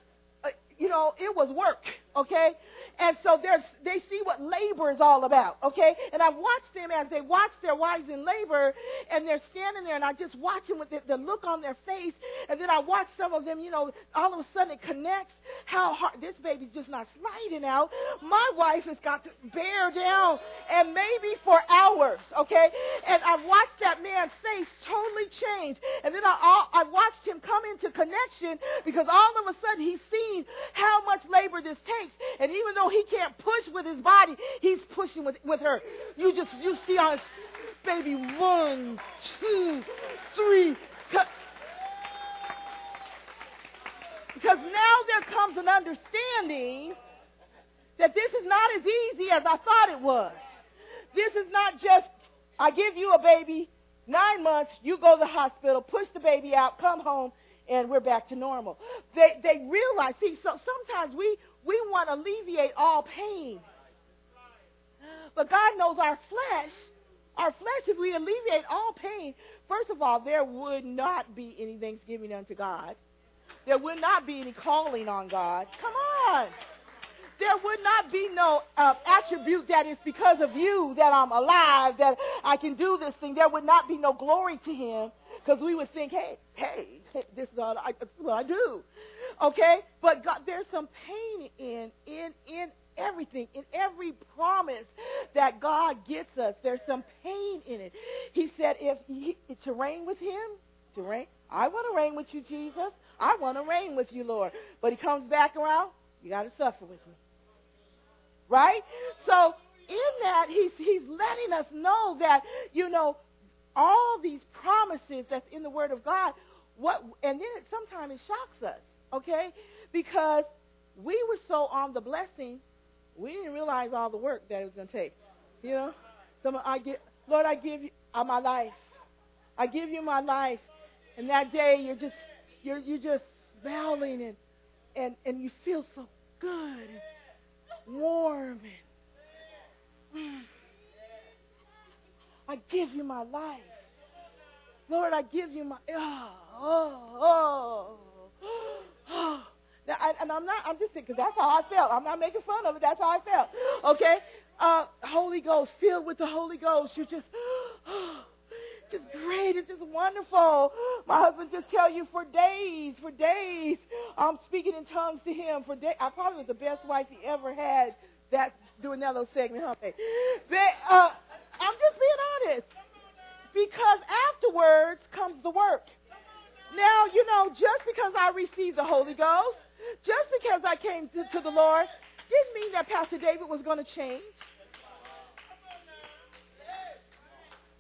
uh, you know, it was work. Okay, and so they see what labor is all about, okay? And I watch them as they watch their wives in labor, and they're standing there, and I just watch them with the, the look on their face. And then I watch some of them, you know, all of a sudden it connects how hard this baby's just not sliding out. My wife has got to bear down, and maybe for hours, okay? And I watched that man's face totally change. And then I, I watched him come into connection because all of a sudden he's seen how much labor this takes. And even though he can't push with his body, he's pushing with, with her. You just, you see on baby, one, two, three. Because now there comes an understanding that this is not as easy as I thought it was. This is not just, I give you a baby, nine months, you go to the hospital, push the baby out, come home, and we're back to normal. They, they realize, see, so sometimes we, we want to alleviate all pain. But God knows our flesh, our flesh, if we alleviate all pain, first of all, there would not be any thanksgiving unto God. There would not be any calling on God. Come on. There would not be no uh, attribute that is because of you that I'm alive, that I can do this thing. There would not be no glory to Him because we would think, hey, hey, this is all I, what I do. Okay? But God, there's some pain in, in, in everything, in every promise that God gets us. There's some pain in it. He said, if he, to reign with Him, to reign, I want to reign with you, Jesus. I want to reign with you, Lord. But He comes back around, you got to suffer with me. Right? So in that, he's, he's letting us know that, you know, all these promises that's in the Word of God, what, and then it sometimes it shocks us, okay? Because we were so on the blessing, we didn't realize all the work that it was going to take. You know? So I give, Lord, I give you uh, my life. I give you my life. And that day, you're just, you're, you're just smiling and, and, and you feel so good. And, warm and mm, I give you my life. Lord, I give you my oh oh oh. Now, I, and I'm not. I'm just saying because that's how I felt. I'm not making fun of it. That's how I felt. Okay. Uh, Holy Ghost, filled with the Holy Ghost, you're just. Just great. It's just wonderful. My husband just tell you for days, for days, I'm speaking in tongues to him for days. I probably was the best wife he ever had. That doing that little segment, huh? They, uh, I'm just being honest because afterwards comes the work. Now, you know, just because I received the Holy Ghost, just because I came to, to the Lord, didn't mean that Pastor David was going to change.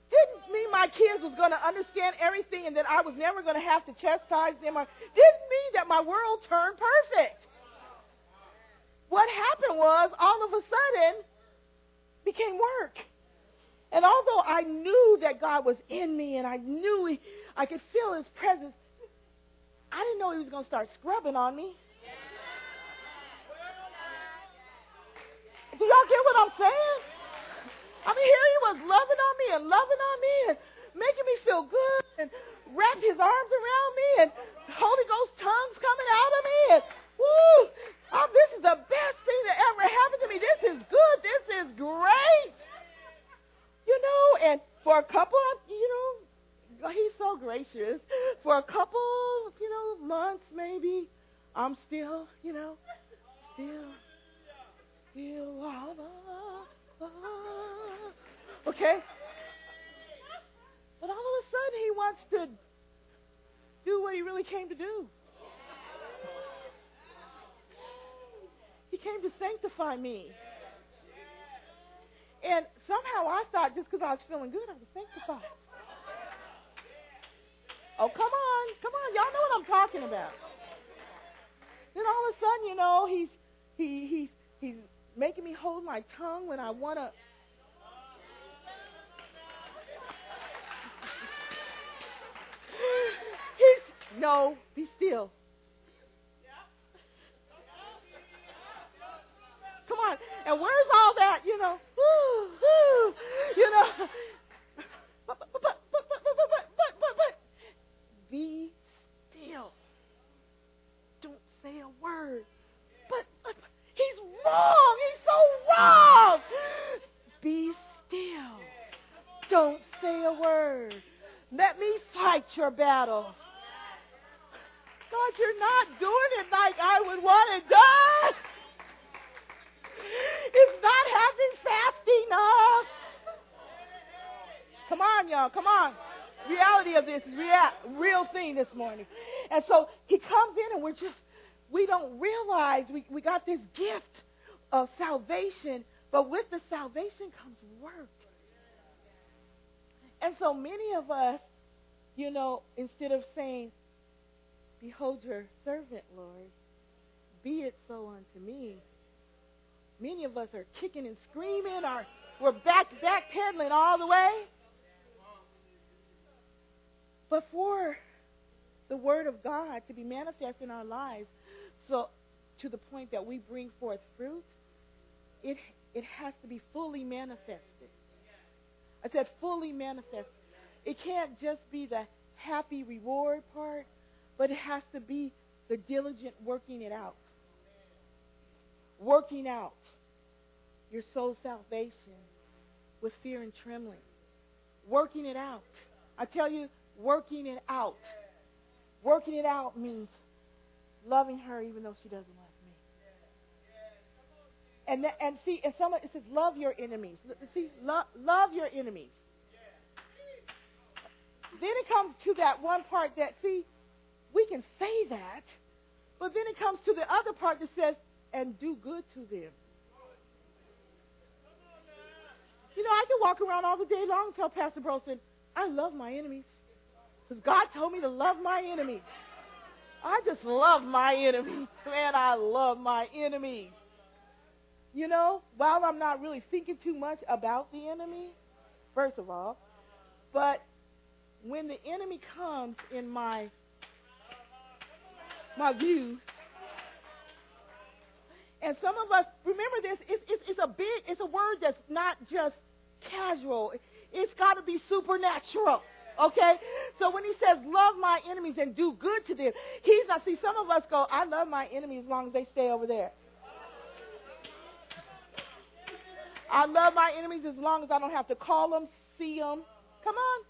Didn't mean my kids was going to understand everything and that I was never going to have to chastise them. Or didn't mean that my world turned perfect. What happened was all of a sudden became work. And although I knew that God was in me and I knew he, I could feel his presence, I didn't know he was going to start scrubbing on me. Do y'all get what I'm saying? I mean, here he was loving on me and loving on me and making me feel good and wrapped his arms around me and Holy Ghost tongues coming out of me and woo, oh, this is the best thing that ever happened to me. This is good. This is great. You know, and for a couple of, you know, he's so gracious. For a couple, you know, months maybe, I'm still, you know, still, still, all Okay? But all of a sudden, he wants to do what he really came to do. He came to sanctify me. And somehow I thought just because I was feeling good, I was sanctified. Oh, come on. Come on. Y'all know what I'm talking about. Then all of a sudden, you know, he's he he's he's making me hold my tongue when I want to. He's, no, be still. Come on. And where's all that, you know? you know. But, but, but, but, but, but, but, but, but, be still. Don't say a word. Wrong. He's so wrong. Be still. Don't say a word. Let me fight your battles. God, you're not doing it like I would want it done. It's not happening fast enough. Come on, y'all. Come on. Reality of this is real, real thing this morning. And so he comes in and we're just we don't realize we, we got this gift of salvation, but with the salvation comes work. And so many of us, you know, instead of saying, Behold your servant, Lord, be it so unto me, many of us are kicking and screaming, or we're back backpedaling all the way. But for the Word of God to be manifest in our lives, so to the point that we bring forth fruit, it it has to be fully manifested. I said fully manifested. It can't just be the happy reward part, but it has to be the diligent working it out. Working out your soul salvation with fear and trembling. Working it out. I tell you, working it out. Working it out means loving her even though she doesn't love And and see, and some it says love your enemies. See, love love your enemies. Then it comes to that one part that see, we can say that, but then it comes to the other part that says, and do good to them. You know, I can walk around all the day long and tell Pastor Brosen, I love my enemies. Because God told me to love my enemies. I just love my enemies. Man, I love my enemies. You know, while I'm not really thinking too much about the enemy, first of all, but when the enemy comes in my my view, and some of us remember this. It's, it's, it's a big. It's a word that's not just casual. It's got to be supernatural. Okay? So when he says, love my enemies and do good to them, he's not, see, some of us go, I love my enemies as long as they stay over there. I love my enemies as long as I don't have to call them, see them. Come on.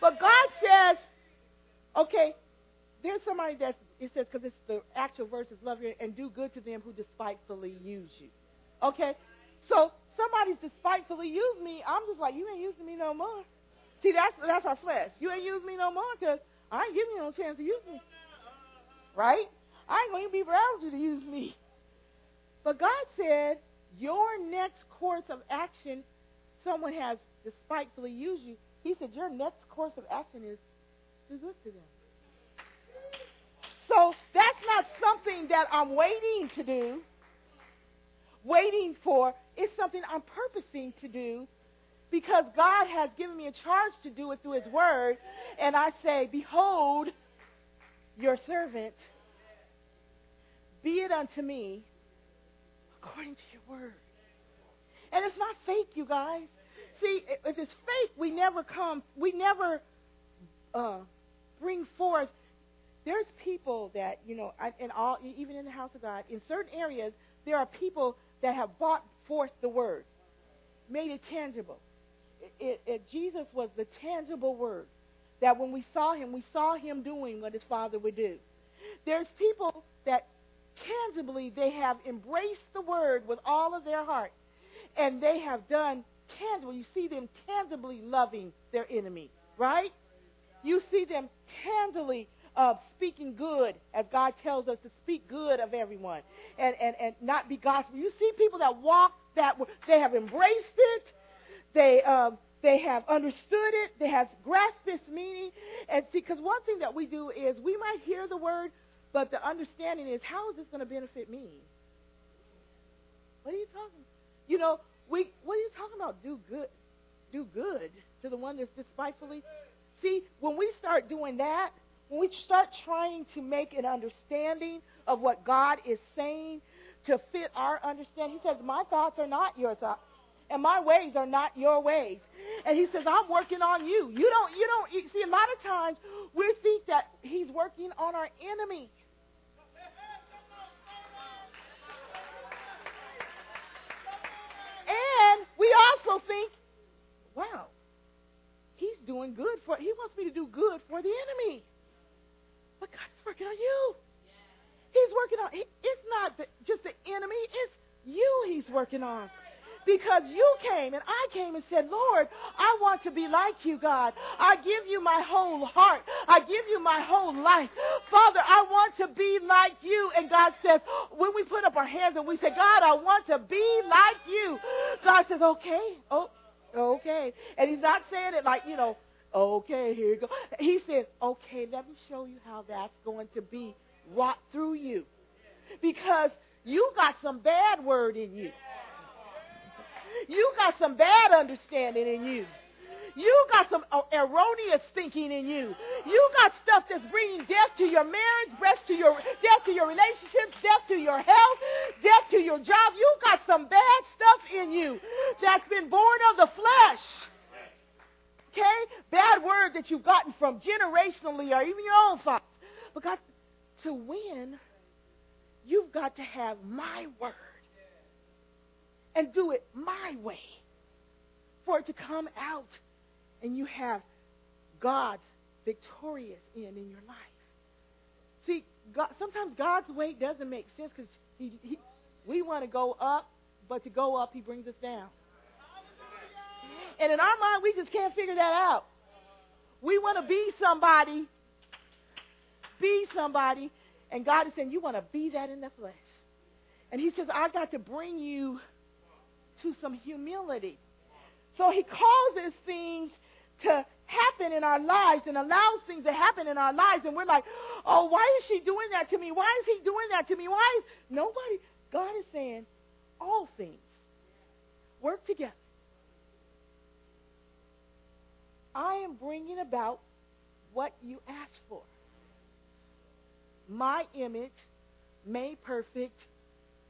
But God says, okay, there's somebody that it says, because it's the actual verse is love you and do good to them who despitefully use you. Okay? So somebody's despitefully used me, I'm just like, you ain't using me no more. See, that's that's our flesh. You ain't using me no more because I ain't giving you no chance to use me. Right? I ain't going to be around you to use me. But God said, your next course of action, someone has despitefully used you. He said, your next course of action is do good to them. So that's not something that I'm waiting to do, waiting for. It's something I'm purposing to do because God has given me a charge to do it through His Word. And I say, Behold, your servant, be it unto me according to your Word. And it's not fake, you guys. See, if it's fake, we never come, we never uh, bring forth. There's people that, you know, in all, even in the house of God, in certain areas, there are people that have brought forth the word, made it tangible it, it, Jesus was the tangible word. That when we saw him, we saw him doing what his father would do. There's people that tangibly they have embraced the word with all of their heart, and they have done tangible. You see them tangibly loving their enemy, right? You see them tangibly uh, speaking good, as God tells us to speak good of everyone, and, and, and not be gospel. You see people that walk that way, they have embraced it, they um, they have understood it. They have grasped its meaning. And see, because one thing that we do is we might hear the word, but the understanding is how is this going to benefit me? What are you talking? You know, we what are you talking about? Do good, do good to the one that's despitefully. See, when we start doing that, when we start trying to make an understanding of what God is saying to fit our understanding, He says, "My thoughts are not your thoughts." and my ways are not your ways. And he says, I'm working on you. You don't, you don't, you see, a lot of times we think that he's working on our enemy. Also think, wow, he's doing good for, he wants me to do good for the enemy. But God's working on you. He's working on, it's not the, just the enemy, it's you he's working on. Because you came and I came and said, Lord, I want to be like you, God. I give you my whole heart. I give you my whole life. Father, I want to be like you. And God says, when we put up our hands and we say, God, I want to be like you, God says, okay, oh, okay. And he's not saying it like, you know, okay, here you go. He said, okay, let me show you how that's going to be wrought through you. Because you got some bad word in you. You got some bad understanding in you. You got some uh, erroneous thinking in you. You got stuff that's bringing death to your marriage, death to your death to your relationships, death to your health, death to your job. You got some bad stuff in you that's been born of the flesh. Okay? Bad word that you've gotten from generationally or even your own father. Because to win, you've got to have my word and do it my way for it to come out and you have God's victorious in in your life. See, God, sometimes God's way doesn't make sense because he, he, we want to go up, but to go up, He brings us down. And in our mind, we just can't figure that out. We want to be somebody, be somebody, and God is saying, You want to be that in the flesh. And He says, I got to bring you to some humility. So He causes things to happen in our lives and allows things to happen in our lives. And we're like, oh, why is she doing that to me? Why is he doing that to me? Why is nobody? God is saying all things work together. I am bringing about what you asked for. My image made perfect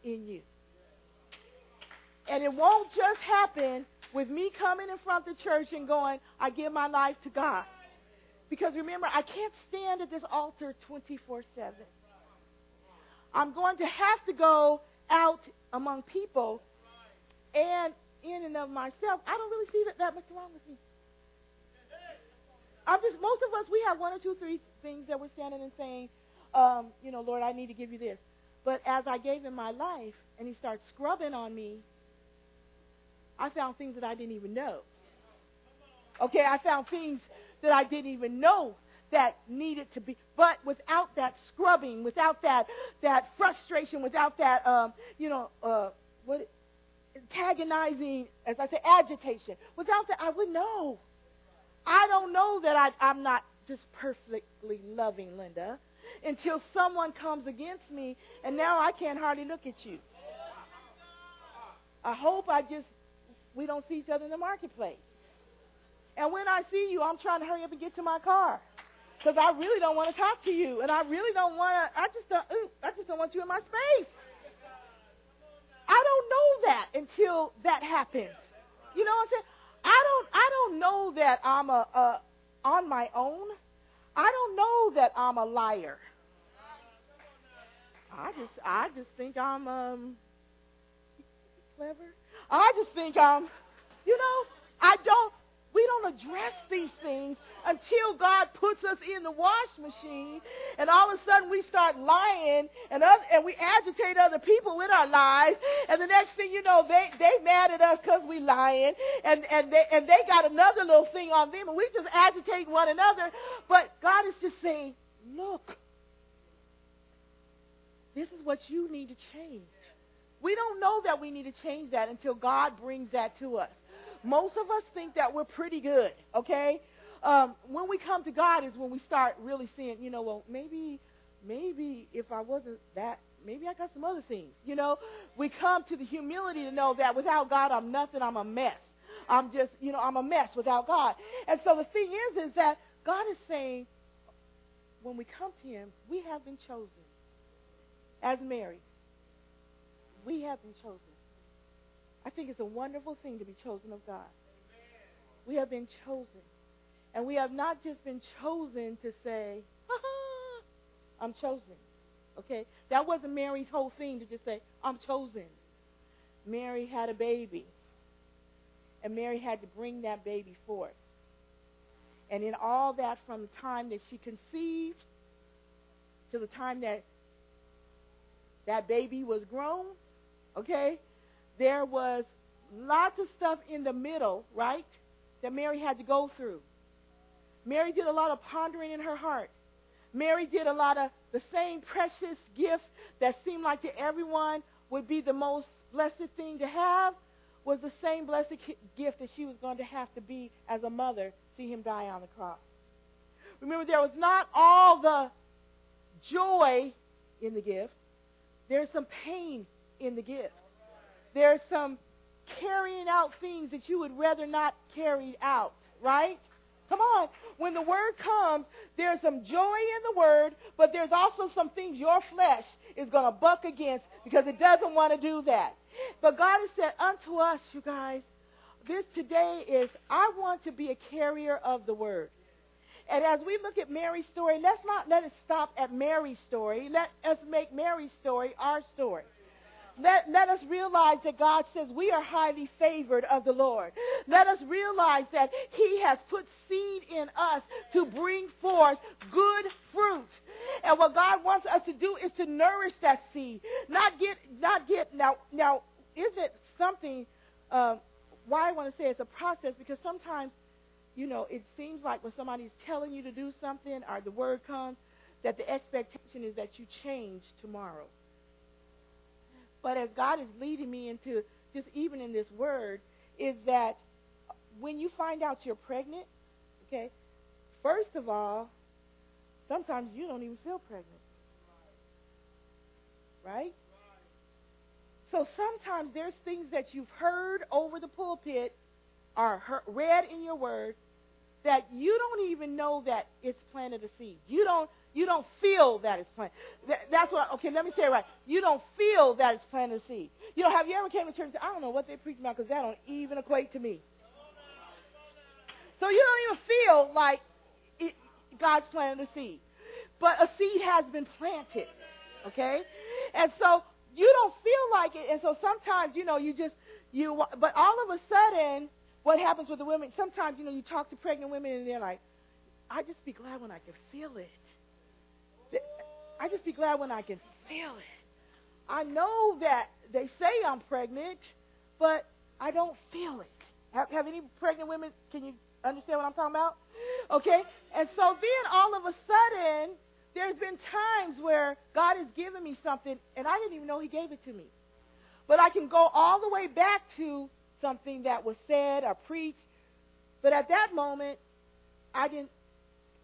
in you. And it won't just happen with me coming in front of the church and going, I give my life to God. Because remember, I can't stand at this altar 24 7. I'm going to have to go out among people, and in and of myself, I don't really see that, that much wrong with me. I'm just, most of us, we have one or two, three things that we're standing and saying, um, you know, Lord, I need to give you this. But as I gave him my life, and he starts scrubbing on me, I found things that I didn't even know. Okay, I found things that I didn't even know that needed to be but without that scrubbing without that that frustration without that um you know uh what antagonizing as i say agitation without that i would know i don't know that I, i'm not just perfectly loving linda until someone comes against me and now i can't hardly look at you i hope i just we don't see each other in the marketplace. And when I see you, I'm trying to hurry up and get to my car because I really don't want to talk to you, and I really don't want to. I just don't. Ooh, I just don't want you in my space. I don't know that until that happens. You know what I'm saying? I don't. I don't know that I'm a, a on my own. I don't know that I'm a liar. I just. I just think I'm um clever. I just think um, you know, I don't, we don't address these things until God puts us in the wash machine, and all of a sudden we start lying, and other, and we agitate other people with our lies, and the next thing you know, they they mad at us because we lying, and and they and they got another little thing on them, and we just agitate one another. But God is just saying, look, this is what you need to change. We don't know that we need to change that until God brings that to us. Most of us think that we're pretty good, okay? Um, when we come to God is when we start really seeing, you know, well, maybe, maybe if I wasn't that, maybe I got some other things. You know, we come to the humility to know that without God, I'm nothing. I'm a mess. I'm just, you know, I'm a mess without God. And so the thing is, is that God is saying, when we come to Him, we have been chosen as Mary. We have been chosen. I think it's a wonderful thing to be chosen of God. We have been chosen. And we have not just been chosen to say, I'm chosen. Okay? That wasn't Mary's whole thing to just say, I'm chosen. Mary had a baby. And Mary had to bring that baby forth. And in all that, from the time that she conceived to the time that that baby was grown, Okay? There was lots of stuff in the middle, right? That Mary had to go through. Mary did a lot of pondering in her heart. Mary did a lot of the same precious gift that seemed like to everyone would be the most blessed thing to have was the same blessed gift that she was going to have to be as a mother, see him die on the cross. Remember, there was not all the joy in the gift. There's some pain in the gift. There's some carrying out things that you would rather not carry out. right? Come on. When the word comes, there's some joy in the word, but there's also some things your flesh is going to buck against because it doesn't want to do that. But God has said unto us, you guys, this today is I want to be a carrier of the word. And as we look at Mary's story, let's not let it stop at Mary's story. Let us make Mary's story our story. Let, let us realize that God says we are highly favored of the Lord. Let us realize that He has put seed in us to bring forth good fruit. And what God wants us to do is to nourish that seed. Not get, not get, now, now, is it something, uh, why I want to say it's a process, because sometimes you know, it seems like when somebody's telling you to do something or the word comes, that the expectation is that you change tomorrow. But as God is leading me into just even in this word, is that when you find out you're pregnant, okay, first of all, sometimes you don't even feel pregnant. Right? So sometimes there's things that you've heard over the pulpit or heard, read in your word that you don't even know that it's planted a seed. You don't you don't feel that it's planted. That, that's what. I, Okay, let me say it right. You don't feel that it's planted seed. You know, have you ever came to church and said, "I don't know what they preach about because that don't even equate to me." So you don't even feel like it, God's planted a seed, but a seed has been planted. Okay, and so you don't feel like it, and so sometimes you know you just you. But all of a sudden what happens with the women, sometimes, you know, you talk to pregnant women and they're like, I just be glad when I can feel it. I just be glad when I can feel it. I know that they say I'm pregnant, but I don't feel it. Have, have any pregnant women, can you understand what I'm talking about? Okay? And so then all of a sudden, there's been times where God has given me something and I didn't even know He gave it to me. But I can go all the way back to something that was said or preached. But at that moment, I didn't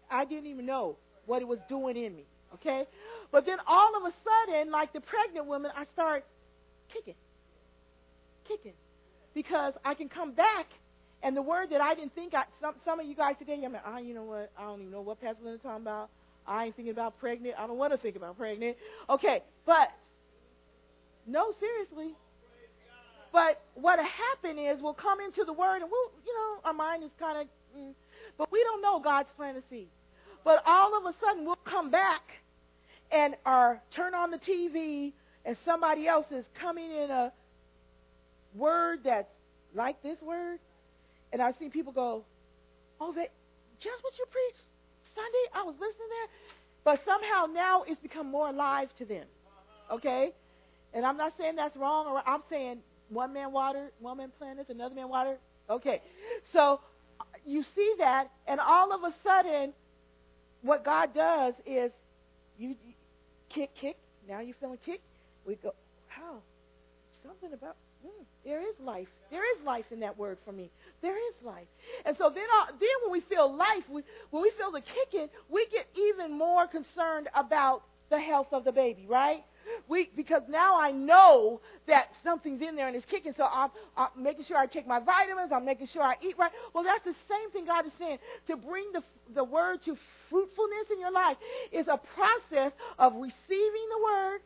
I didn't even know what it was doing in me. Okay? But then all of a sudden, like the pregnant woman, I start kicking. Kicking. Because I can come back and the word that I didn't think I some some of you guys today, I mean, oh, you know what, I don't even know what Pastor Linda's talking about. I ain't thinking about pregnant. I don't want to think about pregnant. Okay, but no, seriously, but what happened is we'll come into the Word and we'll, you know, our mind is kind of, mm, but we don't know God's plan to see. But all of a sudden we'll come back and turn on the TV and somebody else is coming in a word that's like this word. And I've seen people go, oh, they, just what you preached Sunday? I was listening there. But somehow now it's become more alive to them. Okay? And I'm not saying that's wrong, or I'm saying one man water, one man planted, another man water. Okay. So you see that, and all of a sudden, what God does is you, kick, kick. Now you're feeling kick. We go, how? Something about mm, there is life. There is life in that word for me. There is life. And so then, uh, then when we feel life, we, when we feel the kicking, we get even more concerned about the health of the baby, right? We, because now I know that something's in there and it's kicking, so I'm, I'm making sure I take my vitamins, I'm making sure I eat right. Well, that's the same thing God is saying. To bring the, the word to fruitfulness in your life is a process of receiving the word,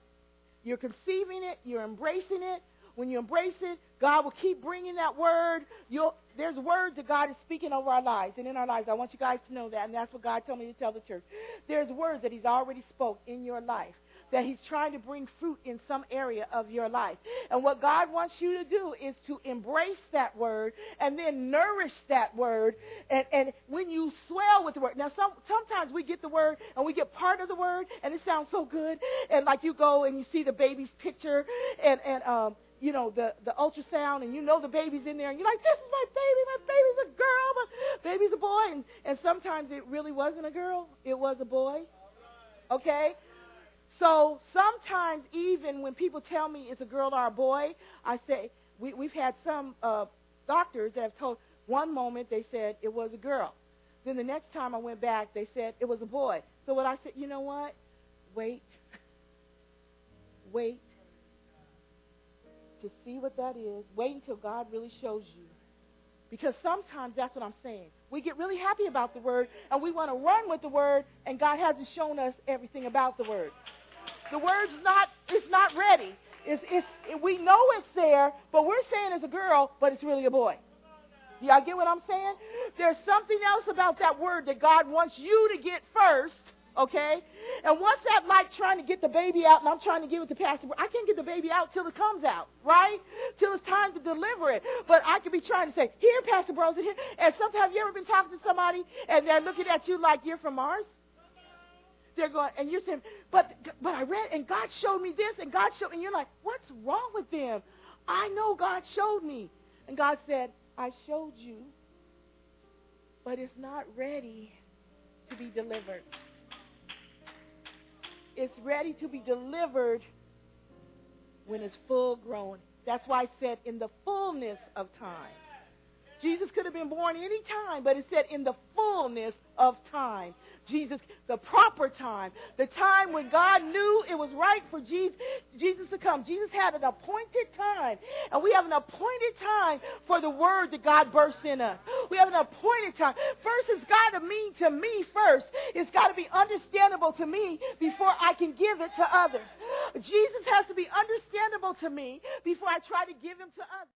you're conceiving it, you're embracing it. When you embrace it, God will keep bringing that word. You'll, there's words that God is speaking over our lives and in our lives. I want you guys to know that, and that's what God told me to tell the church. There's words that He's already spoke in your life that He's trying to bring fruit in some area of your life. And what God wants you to do is to embrace that word and then nourish that word. And, and when you swell with the word, now some, sometimes we get the word and we get part of the word and it sounds so good. And like you go and you see the baby's picture and, and, um, you know, the, the ultrasound and you know the baby's in there and you're like, this is my baby, my baby's a girl, my baby's a boy. And, and sometimes it really wasn't a girl, it was a boy. Okay? So sometimes, even when people tell me it's a girl or a boy, I say, we, we've had some uh, doctors that have told, one moment they said it was a girl. Then the next time I went back, they said it was a boy. So what I said, you know what? Wait. Wait to see what that is. Wait until God really shows you Because sometimes that's what I'm saying. We get really happy about the word and we want to run with the word, and God hasn't shown us everything about the word. The word's not it's not ready. It's, it's, it, we know it's there, but we're saying it's a girl, but it's really a boy. Y'all get what I'm saying? There's something else about that word that God wants you to get first okay? And once that like trying to get the baby out, and I'm trying to give it to Pastor, I can't get the baby out till it comes out, right? Till it's time to deliver it. But I could be trying to say, here, Pastor Bros, here. And sometimes have you ever been talking to somebody and they're looking at you like you're from Mars? They're going, and you're saying, but but I read, and God showed me this, and God showed, and you're like, what's wrong with them? I know God showed me, and God said, I showed you, but it's not ready to be delivered It's ready to be delivered when it's full grown. That's why I said in the fullness of time. Jesus could have been born any time, but it said in the fullness of time. Jesus, the proper time, the time when God knew it was right for Jesus, to come. Jesus had an appointed time, and we have an appointed time for the word that God bursts in us. We have an appointed time. First, it's got to mean to me first. It's got to be understandable to me before I can give it to others. Jesus has to be understandable to me before I try to give him to others.